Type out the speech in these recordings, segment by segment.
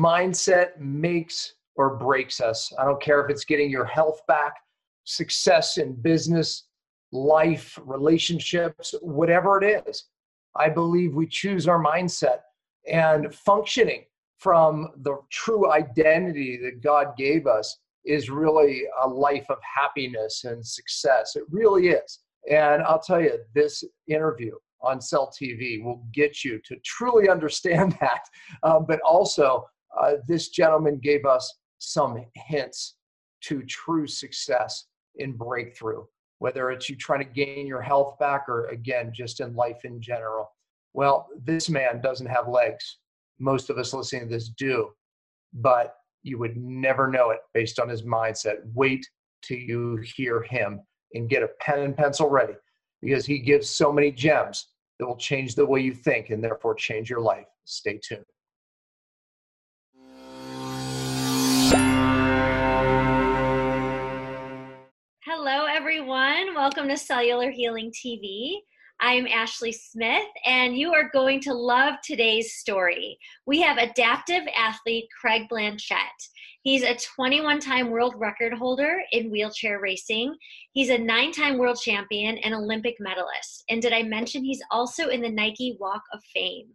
Mindset makes or breaks us. I don't care if it's getting your health back, success in business, life, relationships, whatever it is. I believe we choose our mindset and functioning from the true identity that God gave us is really a life of happiness and success. It really is. And I'll tell you, this interview on Cell TV will get you to truly understand that. Um, but also, uh, this gentleman gave us some hints to true success in breakthrough, whether it's you trying to gain your health back or, again, just in life in general. Well, this man doesn't have legs. Most of us listening to this do, but you would never know it based on his mindset. Wait till you hear him and get a pen and pencil ready because he gives so many gems that will change the way you think and therefore change your life. Stay tuned. Welcome to Cellular Healing TV. I'm Ashley Smith, and you are going to love today's story. We have adaptive athlete Craig Blanchette. He's a 21 time world record holder in wheelchair racing. He's a nine time world champion and Olympic medalist. And did I mention he's also in the Nike Walk of Fame?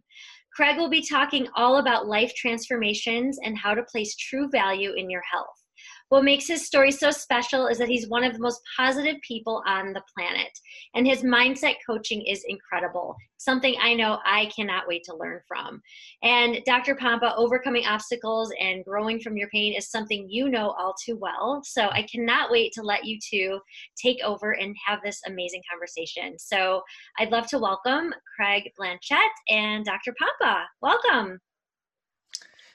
Craig will be talking all about life transformations and how to place true value in your health. What makes his story so special is that he's one of the most positive people on the planet. And his mindset coaching is incredible, something I know I cannot wait to learn from. And Dr. Pompa, overcoming obstacles and growing from your pain is something you know all too well. So I cannot wait to let you two take over and have this amazing conversation. So I'd love to welcome Craig Blanchette and Dr. Pompa. Welcome.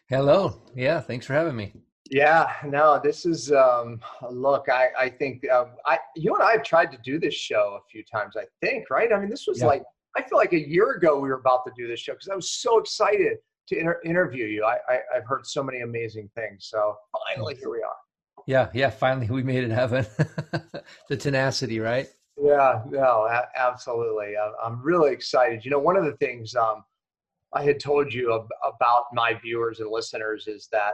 Hello. Yeah, thanks for having me. Yeah, no, this is um, look. I I think uh, I you and I have tried to do this show a few times. I think right. I mean, this was yeah. like I feel like a year ago we were about to do this show because I was so excited to inter- interview you. I, I have heard so many amazing things. So finally, here we are. Yeah, yeah. Finally, we made it happen. the tenacity, right? Yeah, no, a- absolutely. I'm really excited. You know, one of the things um, I had told you ab- about my viewers and listeners is that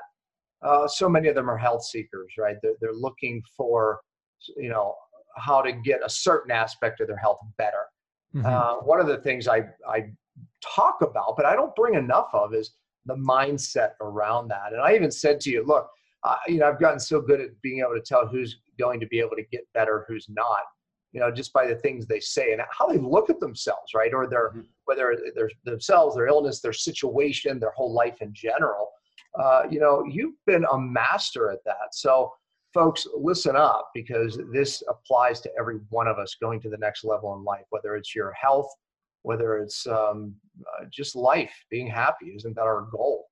uh, so many of them are health seekers, right? They're, they're looking for, you know, how to get a certain aspect of their health better. Mm-hmm. Uh, one of the things I, I talk about, but I don't bring enough of, is the mindset around that. And I even said to you, look, uh, you know, I've gotten so good at being able to tell who's going to be able to get better, who's not, you know, just by the things they say and how they look at themselves, right? Or their, mm-hmm. whether they're themselves, their illness, their situation, their whole life in general uh, you know, you've been a master at that. So, folks, listen up because this applies to every one of us going to the next level in life, whether it's your health, whether it's um, uh, just life, being happy. Isn't that our goal?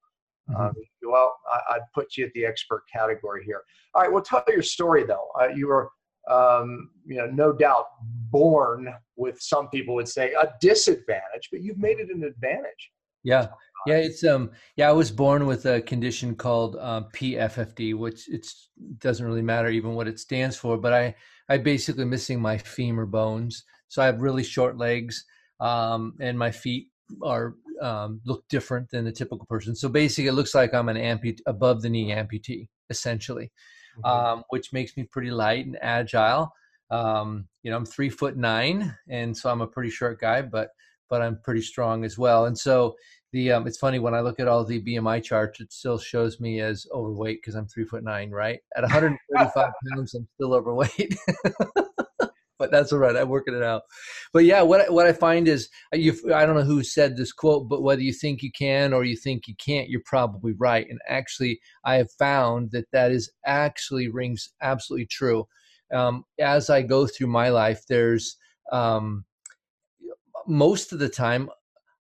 Mm-hmm. Um, well, I, would put you at the expert category here. All right, well, tell your story though. Uh, you were, um, you know, no doubt born with some people would say a disadvantage, but you've made it an advantage. Yeah, yeah, it's um yeah, I was born with a condition called um, PFFD, which it doesn't really matter even what it stands for, but I I basically missing my femur bones, so I have really short legs, um, and my feet are um, look different than the typical person. So basically, it looks like I'm an amput above the knee amputee, essentially, mm-hmm. um, which makes me pretty light and agile. Um, you know, I'm three foot nine, and so I'm a pretty short guy, but but I'm pretty strong as well. And so the um, it's funny when I look at all the BMI charts, it still shows me as overweight because I'm three foot nine, right? At 135 pounds, I'm still overweight. but that's all right. I'm working it out. But yeah, what what I find is uh, you. I don't know who said this quote, but whether you think you can or you think you can't, you're probably right. And actually, I have found that that is actually rings absolutely true. Um, as I go through my life, there's um, most of the time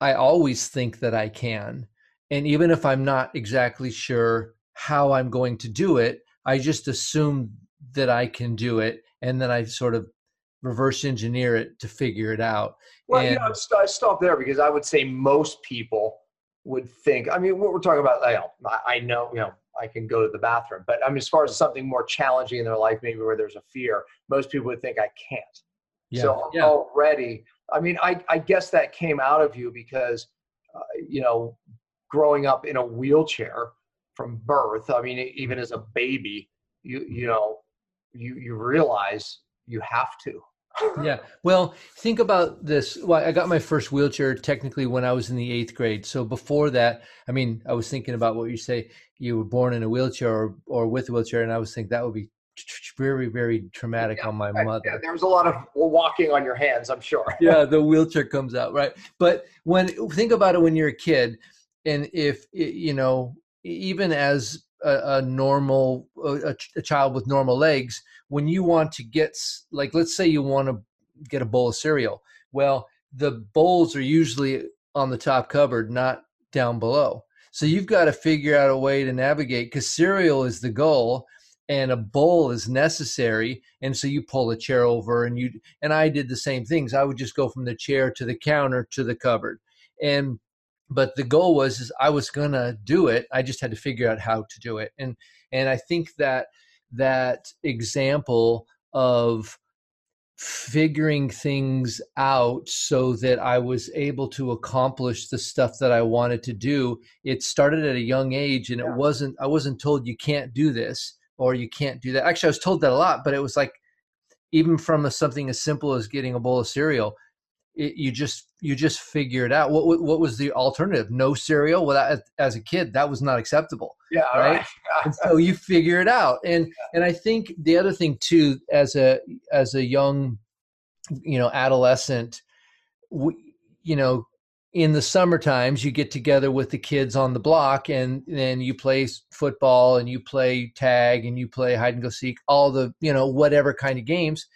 I always think that I can. And even if I'm not exactly sure how I'm going to do it, I just assume that I can do it. And then I sort of reverse engineer it to figure it out. Well, and, you know, I stop there because I would say most people would think, I mean, what we're talking about, you know, I know, you know, I can go to the bathroom, but I mean, as far as something more challenging in their life, maybe where there's a fear, most people would think I can't. Yeah. So yeah. already I mean, I, I guess that came out of you because, uh, you know, growing up in a wheelchair, from birth. I mean, even as a baby, you you know, you you realize you have to. yeah. Well, think about this. Well, I got my first wheelchair technically when I was in the eighth grade. So before that, I mean, I was thinking about what you say. You were born in a wheelchair or, or with a wheelchair, and I was thinking that would be very, very traumatic yeah, on my mother. Yeah, there was a lot of walking on your hands, I'm sure. yeah, the wheelchair comes out, right? But when think about it when you're a kid, and if you know, even as a, a normal a, a, child with normal legs when you want to get like let's say you want to get a bowl of cereal well the bowls are usually on the top cupboard not down below so you've got to figure out a way to navigate because cereal is the goal and a bowl is necessary and so you pull a chair over and you and i did the same things i would just go from the chair to the counter to the cupboard and but the goal was is I was gonna do it. I just had to figure out how to do it. And and I think that that example of figuring things out so that I was able to accomplish the stuff that I wanted to do. It started at a young age and yeah. it wasn't I wasn't told you can't do this or you can't do that. Actually I was told that a lot, but it was like even from a, something as simple as getting a bowl of cereal, it, you just you just figure it out. What, what, what was the alternative? No cereal. Well, that, as a kid, that was not acceptable. Yeah, right. right. and so you figure it out, and and I think the other thing too, as a as a young, you know, adolescent, we, you know, in the summer times you get together with the kids on the block and then you play football and you play tag and you play hide and go seek all the you know whatever kind of games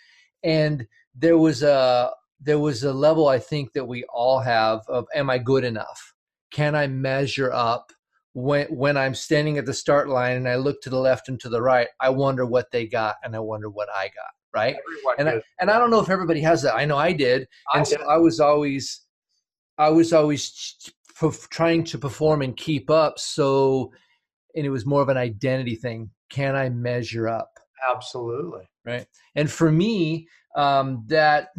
and there was a there was a level I think that we all have of am I good enough? Can I measure up when when I'm standing at the start line and I look to the left and to the right? I wonder what they got and I wonder what I got, right? Everyone and I, and I don't know if everybody has that. I know I did, and I so I was always I was always trying to perform and keep up. So, and it was more of an identity thing. Can I measure up? Absolutely. Right. And for me, um, that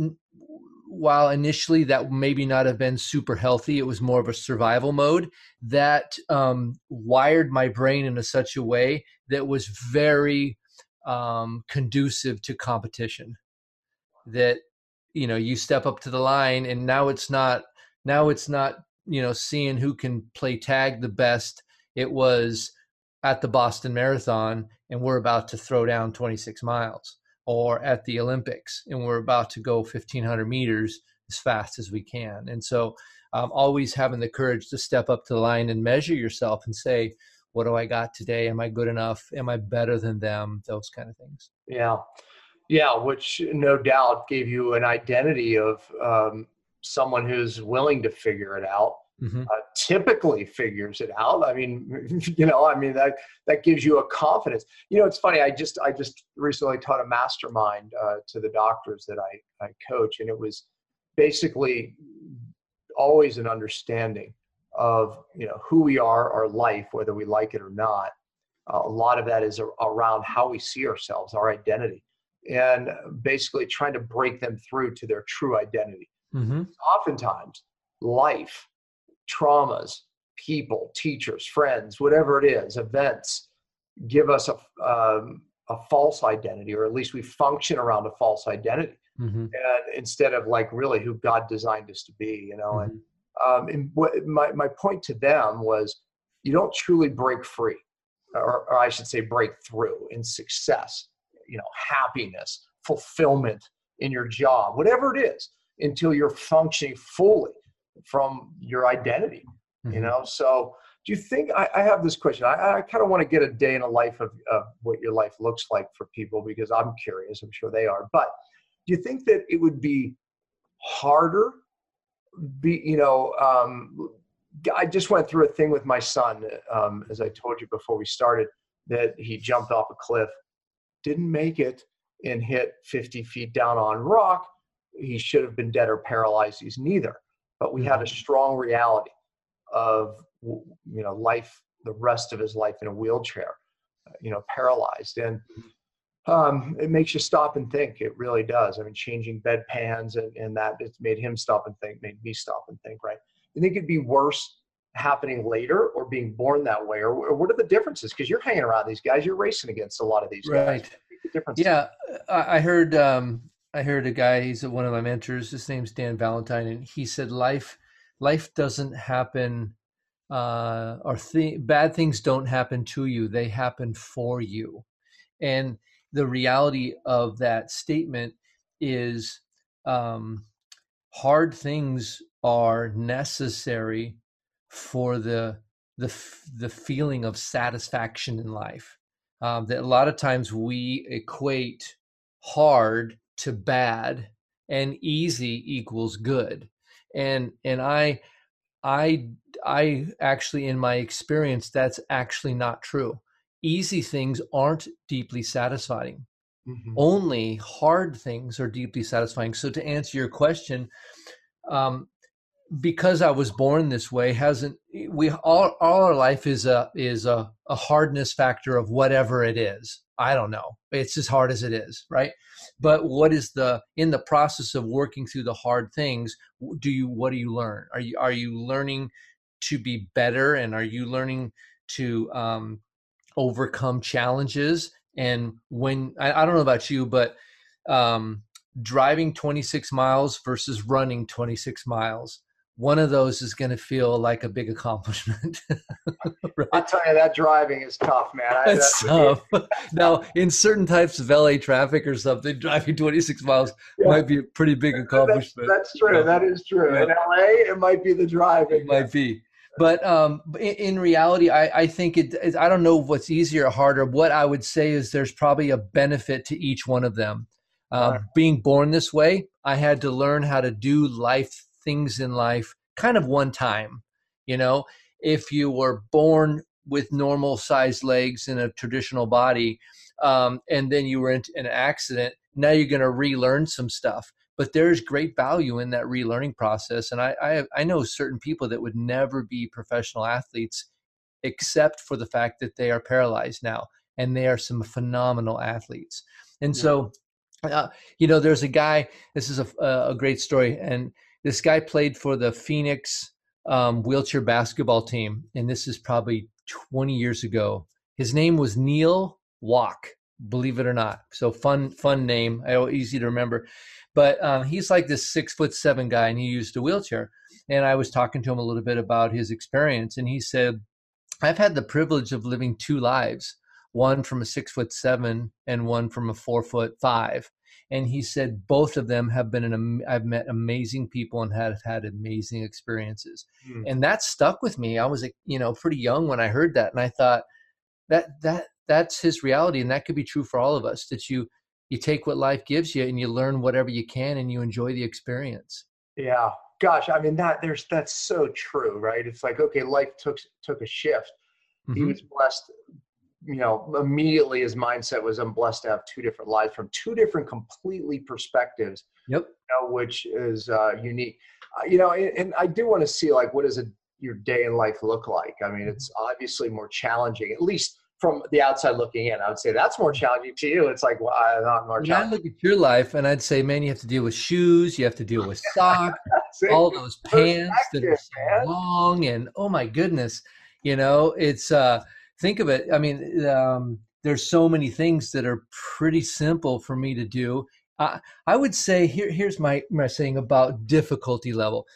while initially that maybe not have been super healthy, it was more of a survival mode that um, wired my brain in a such a way that was very um, conducive to competition. That you know you step up to the line, and now it's not now it's not you know seeing who can play tag the best. It was at the Boston Marathon, and we're about to throw down 26 miles or at the Olympics and we're about to go 1500 meters as fast as we can. And so um, always having the courage to step up to the line and measure yourself and say, what do I got today? Am I good enough? Am I better than them? Those kind of things. Yeah. Yeah. Which no doubt gave you an identity of um, someone who's willing to figure it out mm-hmm. uh, typically figures it out. I mean, you know, I mean that that gives you a confidence. You know, it's funny. I just I just recently taught a mastermind uh, to the doctors that I I coach, and it was basically always an understanding of you know who we are, our life, whether we like it or not. Uh, a lot of that is around how we see ourselves, our identity, and basically trying to break them through to their true identity. Mm-hmm. Oftentimes, life traumas, people, teachers, friends, whatever it is, events, give us a, um, a false identity, or at least we function around a false identity. Mm-hmm. And instead of like really who God designed us to be, you know, mm-hmm. and, um, and what, my, my point to them was you don't truly break free, or, or I should say break through in success, you know, happiness, fulfillment in your job, whatever it is, until you're functioning fully from your identity mm-hmm. you know? So do you think i, I have this question. I, I kind of want to get a day in a life of, of what your life looks like for people because i'm curious. I'm sure they are. But do you think that it would be harder? Be you know um, i just went through a thing with my son um, as i told you before we started that he jumped off a cliff didn't make it and hit 50 feet down on rock he should have been dead or paralyzed he's neither. But we had a mm-hmm. strong reality of you know life the rest of his life in a wheelchair uh, you know paralyzed. And mm-hmm. um, it makes you stop and think it really does. I mean changing bedpans and, and that it's made him stop and think made me stop and think right? You think it'd be worse happening later or being born that way? Or, or what are the differences? Because you're hanging around these guys you're racing against a lot of these right. guys the yeah i heard um i heard a guy he's one of my mentors his name's dan valentine and he said life life doesn't happen uh or th- bad things don't happen to you they happen for you and the reality of that statement is um hard things are necessary for the the the feeling of satisfaction in life. Um, that a lot of times we equate hard to bad and easy equals good, and and I I I actually in my experience that's actually not true. Easy things aren't deeply satisfying. Mm-hmm. Only hard things are deeply satisfying. So to answer your question, um, because I was born this way hasn't we all all our life is a is a, a hardness factor of whatever it is. I don't know. It's as hard as it is, right? But what is the in the process of working through the hard things, do you what do you learn? Are you are you learning to be better and are you learning to um overcome challenges and when I, I don't know about you, but um driving 26 miles versus running 26 miles one of those is going to feel like a big accomplishment. right? I'll tell you that driving is tough, man. I, That's tough. now, in certain types of LA traffic or something, driving 26 miles yeah. might be a pretty big accomplishment. That's, that's true. Yeah. That is true. Yeah. In LA, it might be the driving. It might be. But um, in, in, reality, I, I think it, it, I don't know what's easier or harder. What I would say is there's probably a benefit to each one of them. Um, right. Being born this way, I had to learn how to do life things in life kind of one time. You know, if you were born with normal sized legs in a traditional body, um, and then you were in an accident, now you're going to relearn some stuff. But there's great value in that relearning process, and I, I I know certain people that would never be professional athletes, except for the fact that they are paralyzed now, and they are some phenomenal athletes. And yeah. so, uh, you know, there's a guy. This is a a great story, and this guy played for the Phoenix um, wheelchair basketball team, and this is probably 20 years ago. His name was Neil Walk, believe it or not. So fun, fun name. Easy to remember. But um, he's like this six foot seven guy, and he used a wheelchair. And I was talking to him a little bit about his experience, and he said, "I've had the privilege of living two lives." One from a six foot seven and one from a four foot five and he said both of them have been an I've met amazing people and have had amazing experiences, mm. and that stuck with me. I was you know pretty young when I heard that, and I thought that that that's his reality, and that could be true for all of us. That you you take what life gives you and you learn whatever you can, and you enjoy the experience. Yeah, gosh, I mean that there's that's so true, right? It's like okay, life took took a shift. Mm-hmm. He was blessed you know, immediately his mindset was, I'm blessed to have two different lives from two different completely perspectives. Yep. You know, which is uh, unique. Uh, you know, and, and I do want to see like what does a, your day in life look like? I mean, it's obviously more challenging, at least from the outside looking in. I would say that's more challenging to you. It's like, well, I'm not more challenging. I look at your life and I'd say, man, you have to deal with shoes, you have to deal with socks, all those pants that are so long, and oh my goodness, you know, it's uh think of it. I mean, um, there's so many things that are pretty simple for me to do. I, I would say here, here's my, my saying about difficulty level.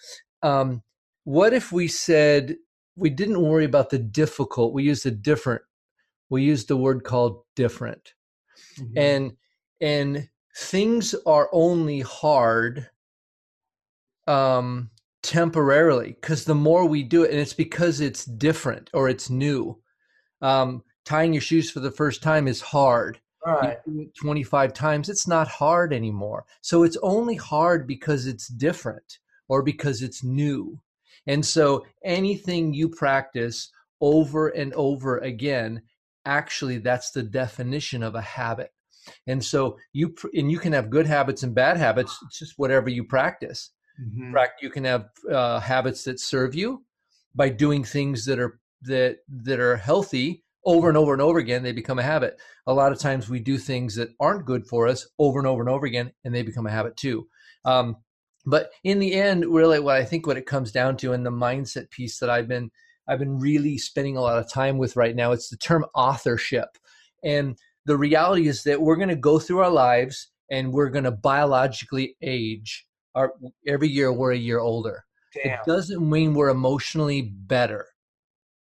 Um, what if we said we didn't worry about the difficult? We used a different. We used the word called different, mm-hmm. and and things are only hard um, temporarily because the more we do it, and it's because it's different or it's new um, tying your shoes for the first time is hard. Right. 25 times, it's not hard anymore. So it's only hard because it's different or because it's new. And so anything you practice over and over again, actually, that's the definition of a habit. And so you and you can have good habits and bad habits. It's just whatever you practice. Mm-hmm. You can have uh, habits that serve you by doing things that are that that are healthy over and over and over again they become a habit a lot of times we do things that aren't good for us over and over and over again and they become a habit too um, but in the end really what i think what it comes down to and the mindset piece that i've been I've been really spending a lot of time with right now. It's the term authorship. And the reality is that we're going to go through our lives and we're going to biologically age. Our, every year we're a year older. Damn. It doesn't mean we're emotionally better,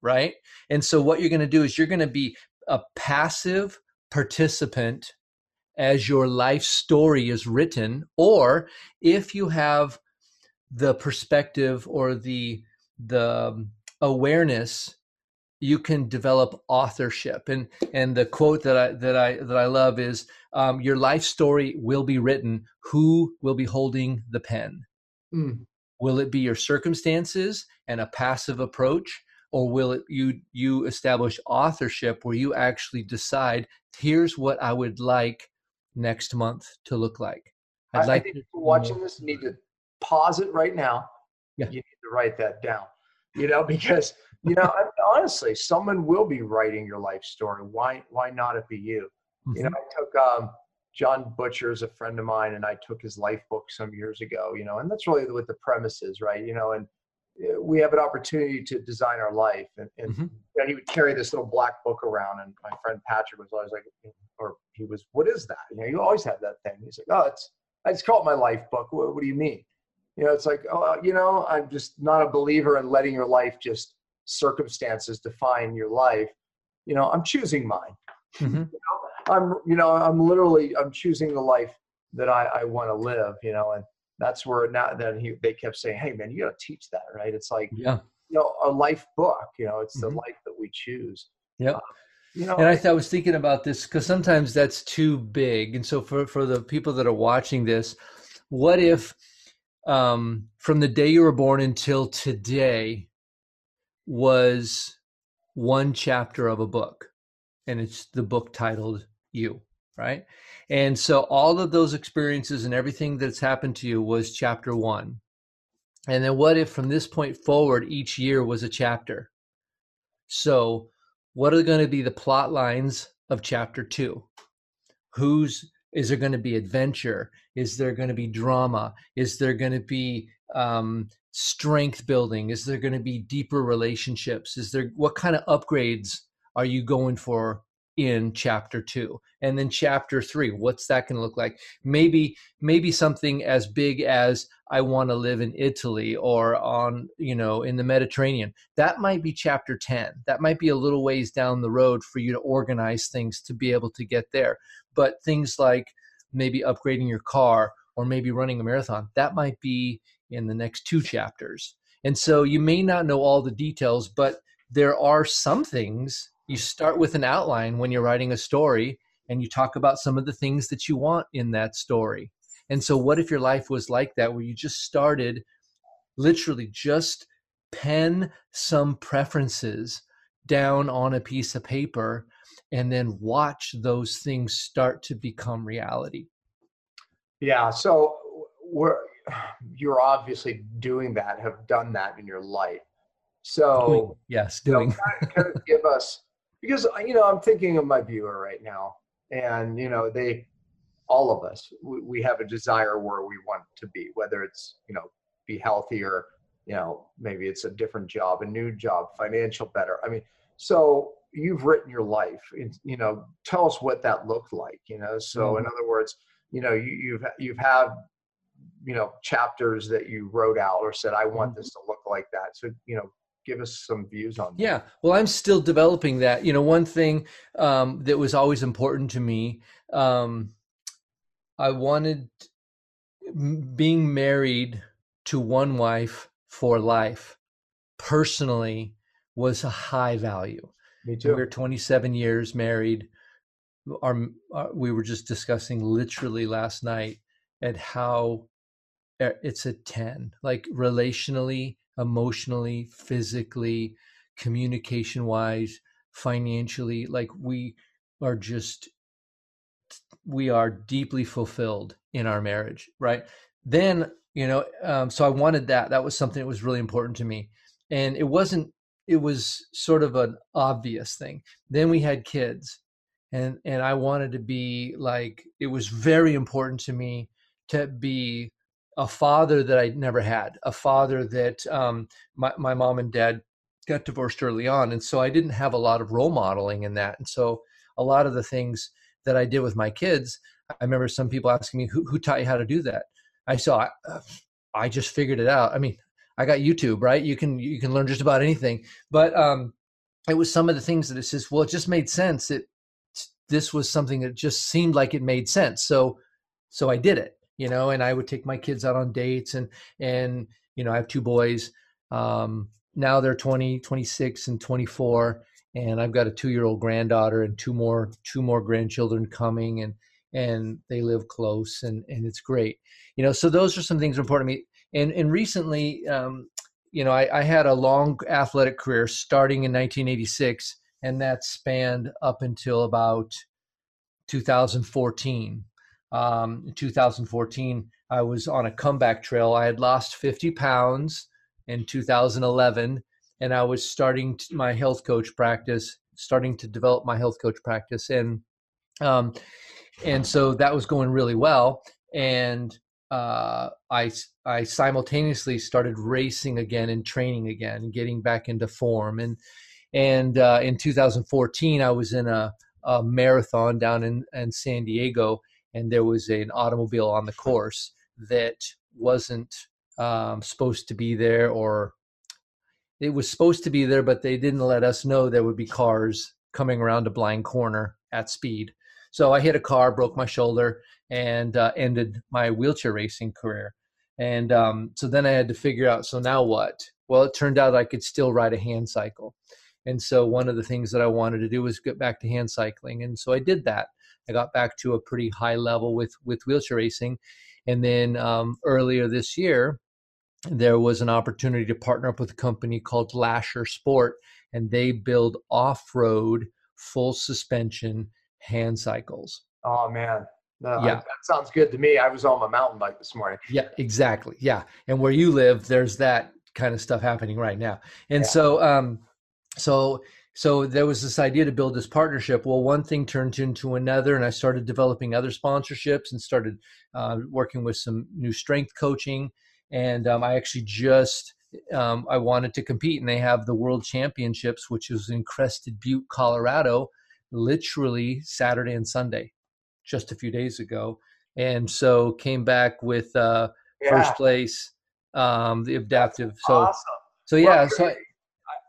right? And so what you're going to do is you're going to be a passive participant as your life story is written or if you have the perspective or the the awareness you can develop authorship and and the quote that i that i that i love is um, your life story will be written who will be holding the pen Mm. will it be your circumstances and a passive approach or will it you you establish authorship where you actually decide here's what i would like next month to look like I, i'd like I think to- watching this need to pause it right now. Yeah. You need to write that down. You know, because you know, I- honestly, someone will be writing your life story. Why why not it be you? You know, Mhm. I took um, Jon Butcher is a friend of mine, and I took his life book some years ago. You know, and that's really what the premise is, right? You know, and we have an opportunity to design our life, and, and Mhm. you know, he would carry this little black book around, and my friend Patrick was always like, or he was, what is that? You know, you always have that thing. He's like, oh, it's, I just call it my life book. What, what do you mean? You know, it's like, oh, you know, I'm just not a believer in letting your life just circumstances define your life. You know, I'm choosing mine. Mhm. I'm, you know, I'm literally, I'm choosing the life that I, I want to live. You know, and that's where now then he they kept saying, hey man, you got to teach that, right? It's like, yeah you know, a life book. You know, it's the Mhm. life that we choose. Yeah. Uh, you know, And I, I was thinking about this because sometimes that's too big. And so for, for the people that are watching this, what if um, from the day you were born until today was one chapter of a book? And it's the book titled You, right? And so all of those experiences and everything that's happened to you was chapter one. And then what if from this point forward, each year was a chapter? So what are going to be the plot lines of chapter two who's is there going to be adventure is there going to be drama is there going to be um, strength building is there going to be deeper relationships is there what kind of upgrades are you going for in chapter two and then chapter three what's that going to look like? Maybe maybe something as big as i want to live in italy or on you know in the mediterranean. That might be chapter 10 that might be a little ways down the road for you to organize things to be able to get there. But things like maybe upgrading your car or maybe running a marathon that might be in the next two chapters. And so you may not know all the details but there are some things you start with an outline when you're writing a story and you talk about some of the things that you want in that story and so what if your life was like that where you just started literally just pen some preferences down on a piece of paper and then watch those things start to become reality. Yeah. So we're you're obviously doing that, have done that in your life. So yes, doing. kind, of, kind of give us because uh, you know I'm thinking of my viewer right now, and you know they, all of us, we, we have a desire where we want to be, whether it's you know be healthier, you know maybe it's a different job, a new job, financial better. I mean, so you've written your life, and, you know, tell us what that looked like, you know. So mm-hmm. in other words, you know, you, you've you've had you know chapters that you wrote out or said I want mm-hmm. this to look like that. So you know give us some views on that. Yeah, well, I'm still developing that. You know, one thing um, that was always important to me, um, I wanted being married to one wife for life personally was a high value. Me too. We're 27 years married. Our, our we were just discussing literally last night at how uh, it's a 10 like relationally emotionally physically communication wise financially like we are just we are deeply fulfilled in our marriage right? Then you know um, so i wanted that that was something that was really important to me. And it wasn't it was sort of an obvious thing. Then we had kids and and i wanted to be like it was very important to me to be a father that i never had a father that um, my, my mom and dad got divorced early on, and so I didn't have a lot of role modeling in that. And so a lot of the things that I did with my kids, I remember some people asking me, "Who, who taught you how to do that?" I saw, uh, I just figured it out. I mean, I got YouTube, right? You can you can learn just about anything. But um, it was some of the things that it says, well, it just made sense. It this was something that just seemed like it made sense. So so I did it, you know, and I would take my kids out on dates and and you know, I have two boys. Um, now they're 20, 26 and 24 and I've got a 2-year-old granddaughter and two more two more grandchildren coming and and they live close and and it's great. You know, so those are some things important to me. And and recently um, you know, I, I had a long athletic career starting in 1986 and that spanned up until about 2014. Um, in 2014, I was on a comeback trail. I had lost 50 pounds in 2011, and I was starting my health coach practice, starting to develop my health coach practice, and um, and so that was going really well. And uh, I I simultaneously started racing again and training again, getting back into form. And and uh, in 2014, I was in a, a marathon down in, in San Diego, and there was an automobile on the course that wasn't um, supposed to be there, or it was supposed to be there, but they didn't let us know there would be cars coming around a blind corner at speed. So I hit a car, broke my shoulder, and uh, ended my wheelchair racing career. And um, so then I had to figure out so now what? Well, it turned out I could still ride a hand cycle. And so one of the things that I wanted to do was get back to hand cycling. And so I did that. I got back to a pretty high level with, with wheelchair racing. And then um, earlier this year, there was an opportunity to partner up with a company called Lasher Sport, and they build off road full suspension hand cycles. Oh, man. No, yeah. I, that sounds good to me. I was on my mountain bike this morning. Yeah, exactly. Yeah. And where you live, there's that kind of stuff happening right now. And yeah. so, um, so so there was this idea to build this partnership well one thing turned into another and i started developing other sponsorships and started uh, working with some new strength coaching and um, i actually just um, i wanted to compete and they have the world championships which is in crested butte colorado literally saturday and sunday just a few days ago and so came back with uh, yeah. first place um, the adaptive so awesome. so yeah so I,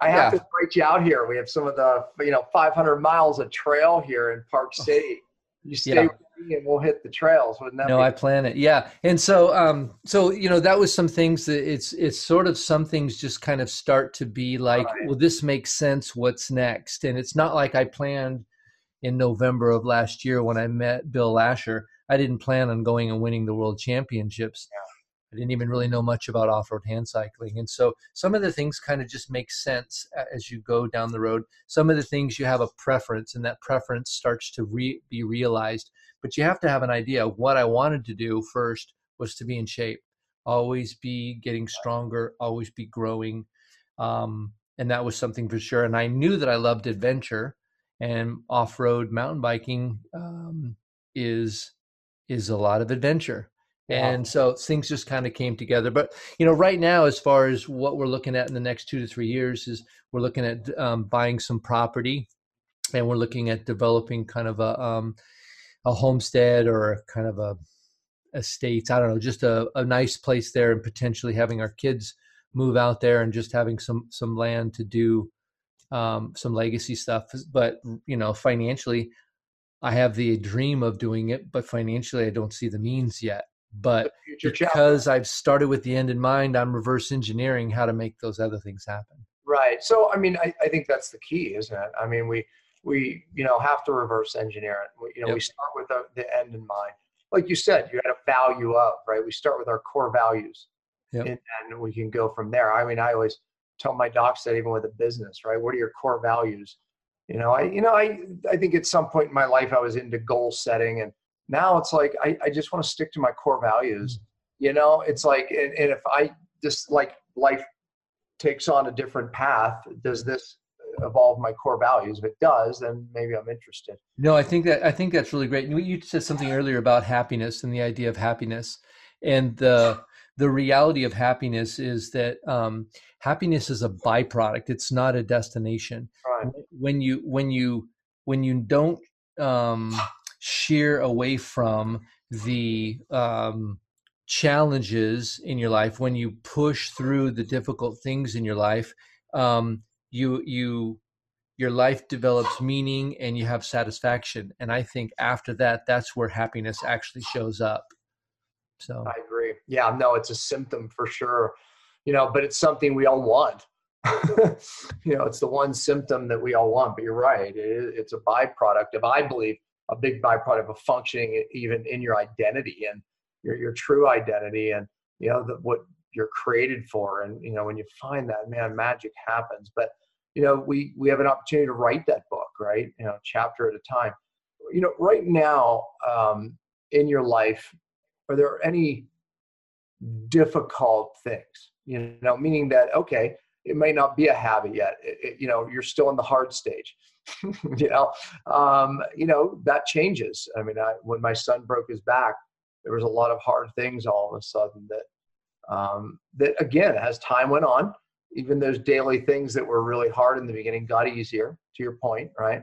I have yeah. to invite you out here. We have some of the, you know, 500 miles of trail here in Park oh. City. You stay yeah. with me and we'll hit the trails. Wouldn't that no, be- I plan it. Yeah. And so, um, so, you know, that was some things that it's, it's sort of some things just kind of start to be like, right. well, this makes sense. What's next? And it's not like I planned in November of last year when I met Bill Lasher. I didn't plan on going and winning the world championships. Yeah I didn't even really know much about off-road hand cycling. And so some of the things kind of just make sense as you go down the road. Some of the things you have a preference and that preference starts to re- be realized. But you have to have an idea. What I wanted to do first was to be in shape, always be getting stronger, always be growing. Um, and that was something for sure. And I knew that I loved adventure and off-road mountain biking um, is is a lot of adventure and so things just kind of came together. But you know right now as far as what we're looking at in the next two to three years is we're looking at um, buying some property and we're looking at developing kind of a um, a homestead or kind of a estates i don't know just a, a nice place there and potentially having our kids move out there and just having some some land to do um, some legacy stuff. But you know financially i have the dream of doing it but financially i don't see the means yet but because I've started with the end in mind, I'm reverse engineering how to make those other things happen. Right. So, I mean, I, I think that's the key, isn't it? I mean, we, we, you know, have to reverse engineer it. We, you know, yep. we start with the, the, end in mind. Like you said, you had a value of, right? We start with our core values yep. and, and we can go from there. I mean, I always tell my docs that even with a business, right? What are your core values? You know, I, you know, I, I think at some point in my life I was into goal setting and, now it's like I, I just want to stick to my core values mm-hmm. you know? It's like and, and if i just like life takes on a different path does this evolve my core values? If it does then maybe i'm interested. No i think that i think that's really great. You said something earlier about happiness and the idea of happiness. And the the reality of happiness is that um, happiness is a byproduct. It's not a destination. Right. when you when you when you don't um, sheer away from the um, challenges in your life when you push through the difficult things in your life um, you you your life develops meaning and you have satisfaction and i think after that that's where happiness actually shows up so I agree. Yeah, no, it's a symptom for sure. You know, but it's something we all want. you know, it's the one symptom that we all want. But you're right; it it's a byproduct of, I believe, a big byproduct of functioning even in your identity and your your true identity, and you know the, what you're created for. And you know, when you find that, man, magic happens. But you know, we we have an opportunity to write that book, right? You know, chapter at a time. You know, right now um, in your life, are there any difficult things you know meaning that okay it may not be a habit yet it, it, you know you're still in the hard stage you know um, you know that changes. I mean I, when my son broke his back there was a lot of hard things all of a sudden that um, that again as time went on even those daily things that were really hard in the beginning got easier to your point right?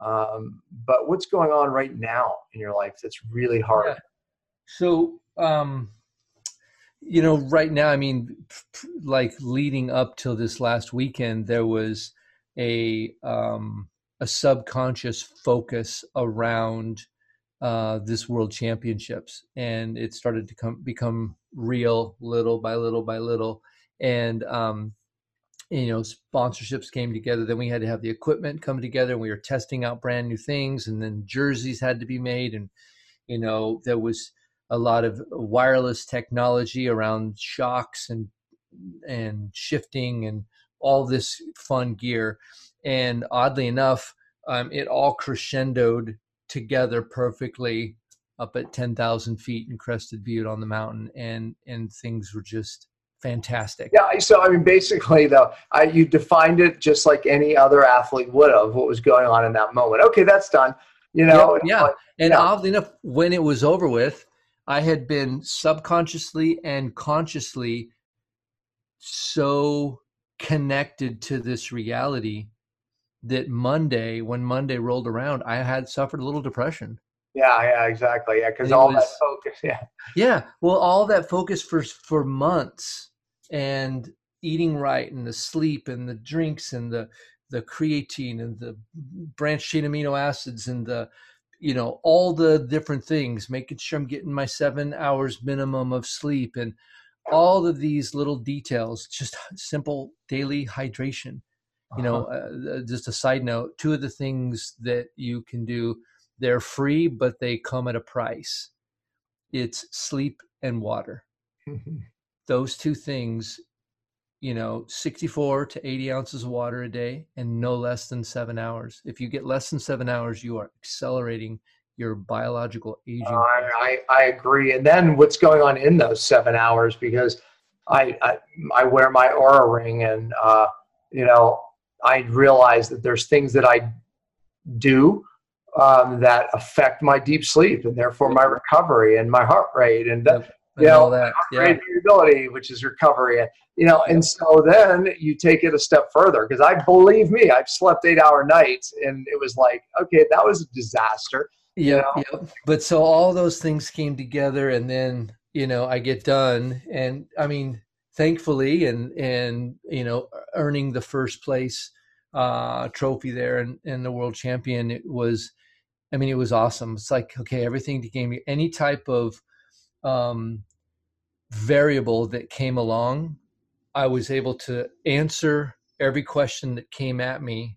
Um, but what's going on right now in your life that's really hard? Yeah. So, um, you know, right now, I mean, like leading up till this last weekend, there was a um, a subconscious focus around uh, this World Championships, and it started to come become real little by little by little, and um, you know, sponsorships came together. Then we had to have the equipment come together, and we were testing out brand new things, and then jerseys had to be made, and you know, there was a lot of wireless technology around shocks and and shifting and all this fun gear. And oddly enough, um, it all crescendoed together perfectly up at 10,000 feet in Crested Butte on the mountain. And, and things were just fantastic. Yeah, so I mean, basically, though, I, you defined it just like any other athlete would have. What was going on in that moment? Okay, that's done. You know, yeah. like, And Yeah. oddly enough, when it was over with, I had been subconsciously and consciously so connected to this reality that Monday, when Monday rolled around, I had suffered a little depression. yeah, yeah, exactly. Yeah, because all that focus. Yeah, Yeah, well, all that focus for for months and eating right and the sleep and the drinks and the the creatine and the branched chain amino acids and the you know all the different things making sure i'm getting my seven hours minimum of sleep and all of these little details just simple daily hydration you know uh, just a side note two of the things that you can do they're free but they come at a price. It's sleep and water. Uh-huh. those two things you know 64 to 80 ounces of water a day and no less than seven hours. If you get less than seven hours you are accelerating your biological aging I, I I agree. And then what's going on in those seven hours? Because I I, I wear my Oura ring, and uh, you know, I realize that there's things that I do um, that affect my deep sleep, and therefore my recovery and my heart rate, and and you know, all that yeah variability, which is recovery. And, you know, and so then you take it a step further because I believe me, I've slept eight hour nights and it was like, okay, that was a disaster. Yeah know? yep. but so all those things came together and then you know i get done and i mean thankfully and and you know earning the first place uh trophy there and, and the world champion it was i mean it was awesome it's like okay everything gave me any type of um variable that came along i was able to answer every question that came at me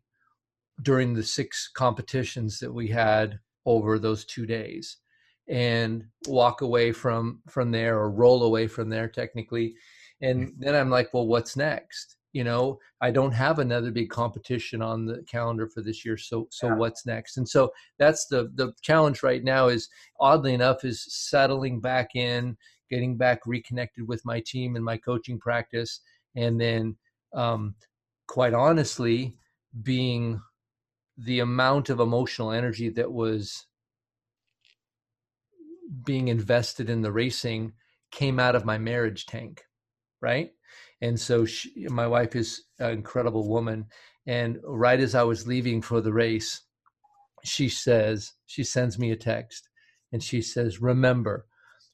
during the six competitions that we had over those two days and walk away from from there or roll away from there technically. And then i'm like well what's next? You know i don't have another big competition on the calendar for this year so so Yeah. what's next? And so that's the the challenge right now is oddly enough is settling back in getting back reconnected with my team and my coaching practice and then um quite honestly being the amount of emotional energy that was being invested in the racing came out of my marriage tank, right? And so she, my wife is an incredible woman. And right as I was leaving for the race, she says, she sends me a text and she says, Remember,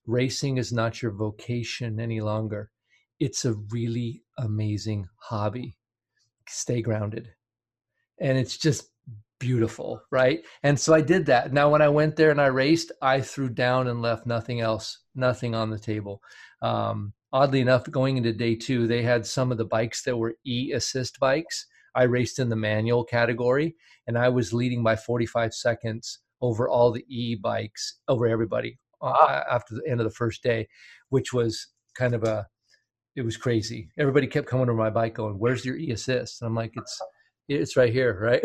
racing is not your vocation any longer. It's a really amazing hobby. Stay grounded. And it's just beautiful, right? And so I did that. Now, when I went there and I raced, I threw down and left nothing else, nothing on the table. Um, oddly enough, going into day two, they had some of the bikes that were e assist bikes. I raced in the manual category and I was leading by 45 seconds over all the e bikes, over everybody uh, after the end of the first day, which was kind of a, it was crazy. Everybody kept coming to my bike going, Where's your e assist? And I'm like, It's, it's right here, right?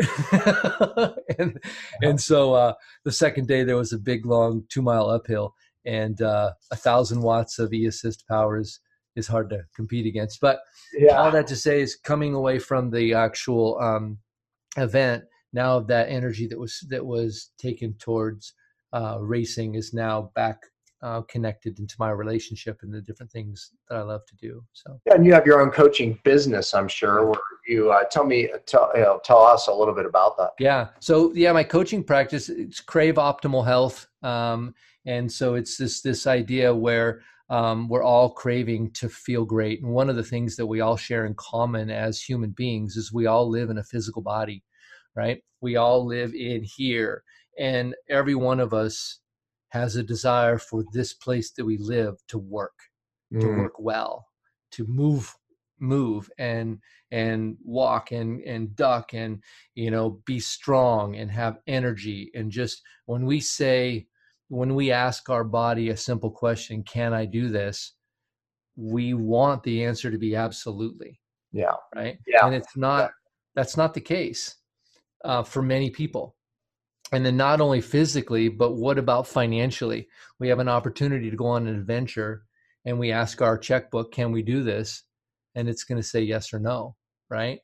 and and so uh, the second day there was a big long two mile uphill, and uh, a thousand watts of e assist power is, is hard to compete against. But yeah. all that to say is coming away from the actual um, event now that energy that was that was taken towards uh, racing is now back uh, connected into my relationship and the different things that I love to do. So yeah, and you have your own coaching business, I'm sure. Where you uh, tell me, tell you know, tell us a little bit about that. Yeah. So yeah, my coaching practice it's Crave Optimal Health, um, and so it's this this idea where um, we're all craving to feel great, and one of the things that we all share in common as human beings is we all live in a physical body, right? We all live in here, and every one of us has a desire for this place that we live to work, mm. to work well, to move move and and walk and and duck and you know be strong and have energy. And just when we say when we ask our body a simple question can i do this? we want the answer to be absolutely yeah. right? Yeah. And it's not yeah. that's not the case uh, for many people. And then not only physically but what about financially? We have an opportunity to go on an adventure and we ask our checkbook can we do this and it's going to say yes or no right?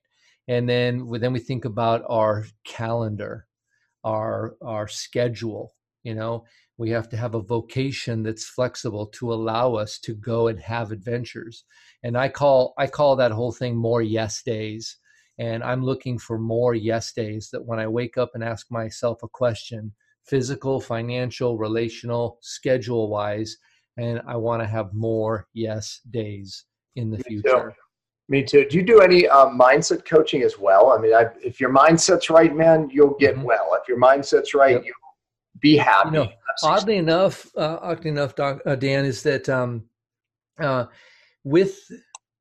And then then we think about our calendar our our schedule you know? We have to have a vocation that's flexible to allow us to go and have adventures. And i call i call that whole thing more yes days. And I'm looking for more yes days that when I wake up and ask myself a question, physical, financial, relational, schedule wise, and I want to have more yes days in the future. Me too. Do you do any um, mindset coaching as well? I mean, I, if your mindset's right, man, you'll get mm-hmm. well. If your mindset's right, yep. you'll be happy. You know, oddly enough, uh, oddly enough, Doc, uh, Dan, is that um, uh, with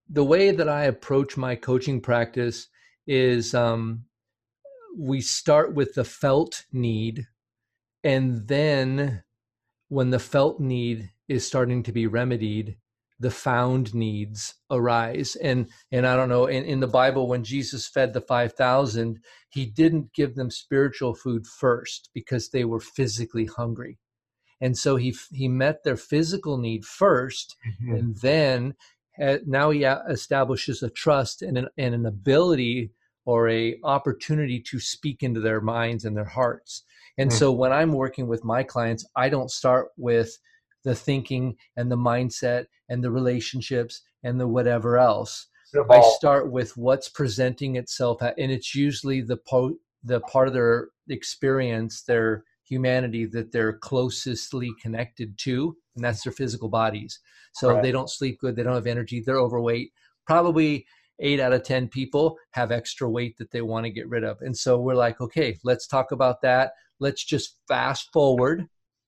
the way that I approach my coaching practice, is um, we start with the felt need, and then when the felt need is starting to be remedied, the found needs arise. And and I don't know, in, in the Bible, when Jesus fed the five thousand, he didn't give them spiritual food first because they were physically hungry. And so he he met their physical need 1st mm-hmm. and then uh, now he establishes a trust and an, and an ability or a opportunity to speak into their minds and their hearts and mm-hmm. so when i'm working with my clients i don't start with the thinking and the mindset and the relationships and the whatever else i start with what's presenting itself at, and it's usually the po- the part of their experience their humanity that they're closestly connected to and that's their physical bodies so right. they don't sleep good they don't have energy they're overweight probably eight out of 10 people have extra weight that they want to get rid of. And so we're like, okay, let's talk about that. Let's just fast forward.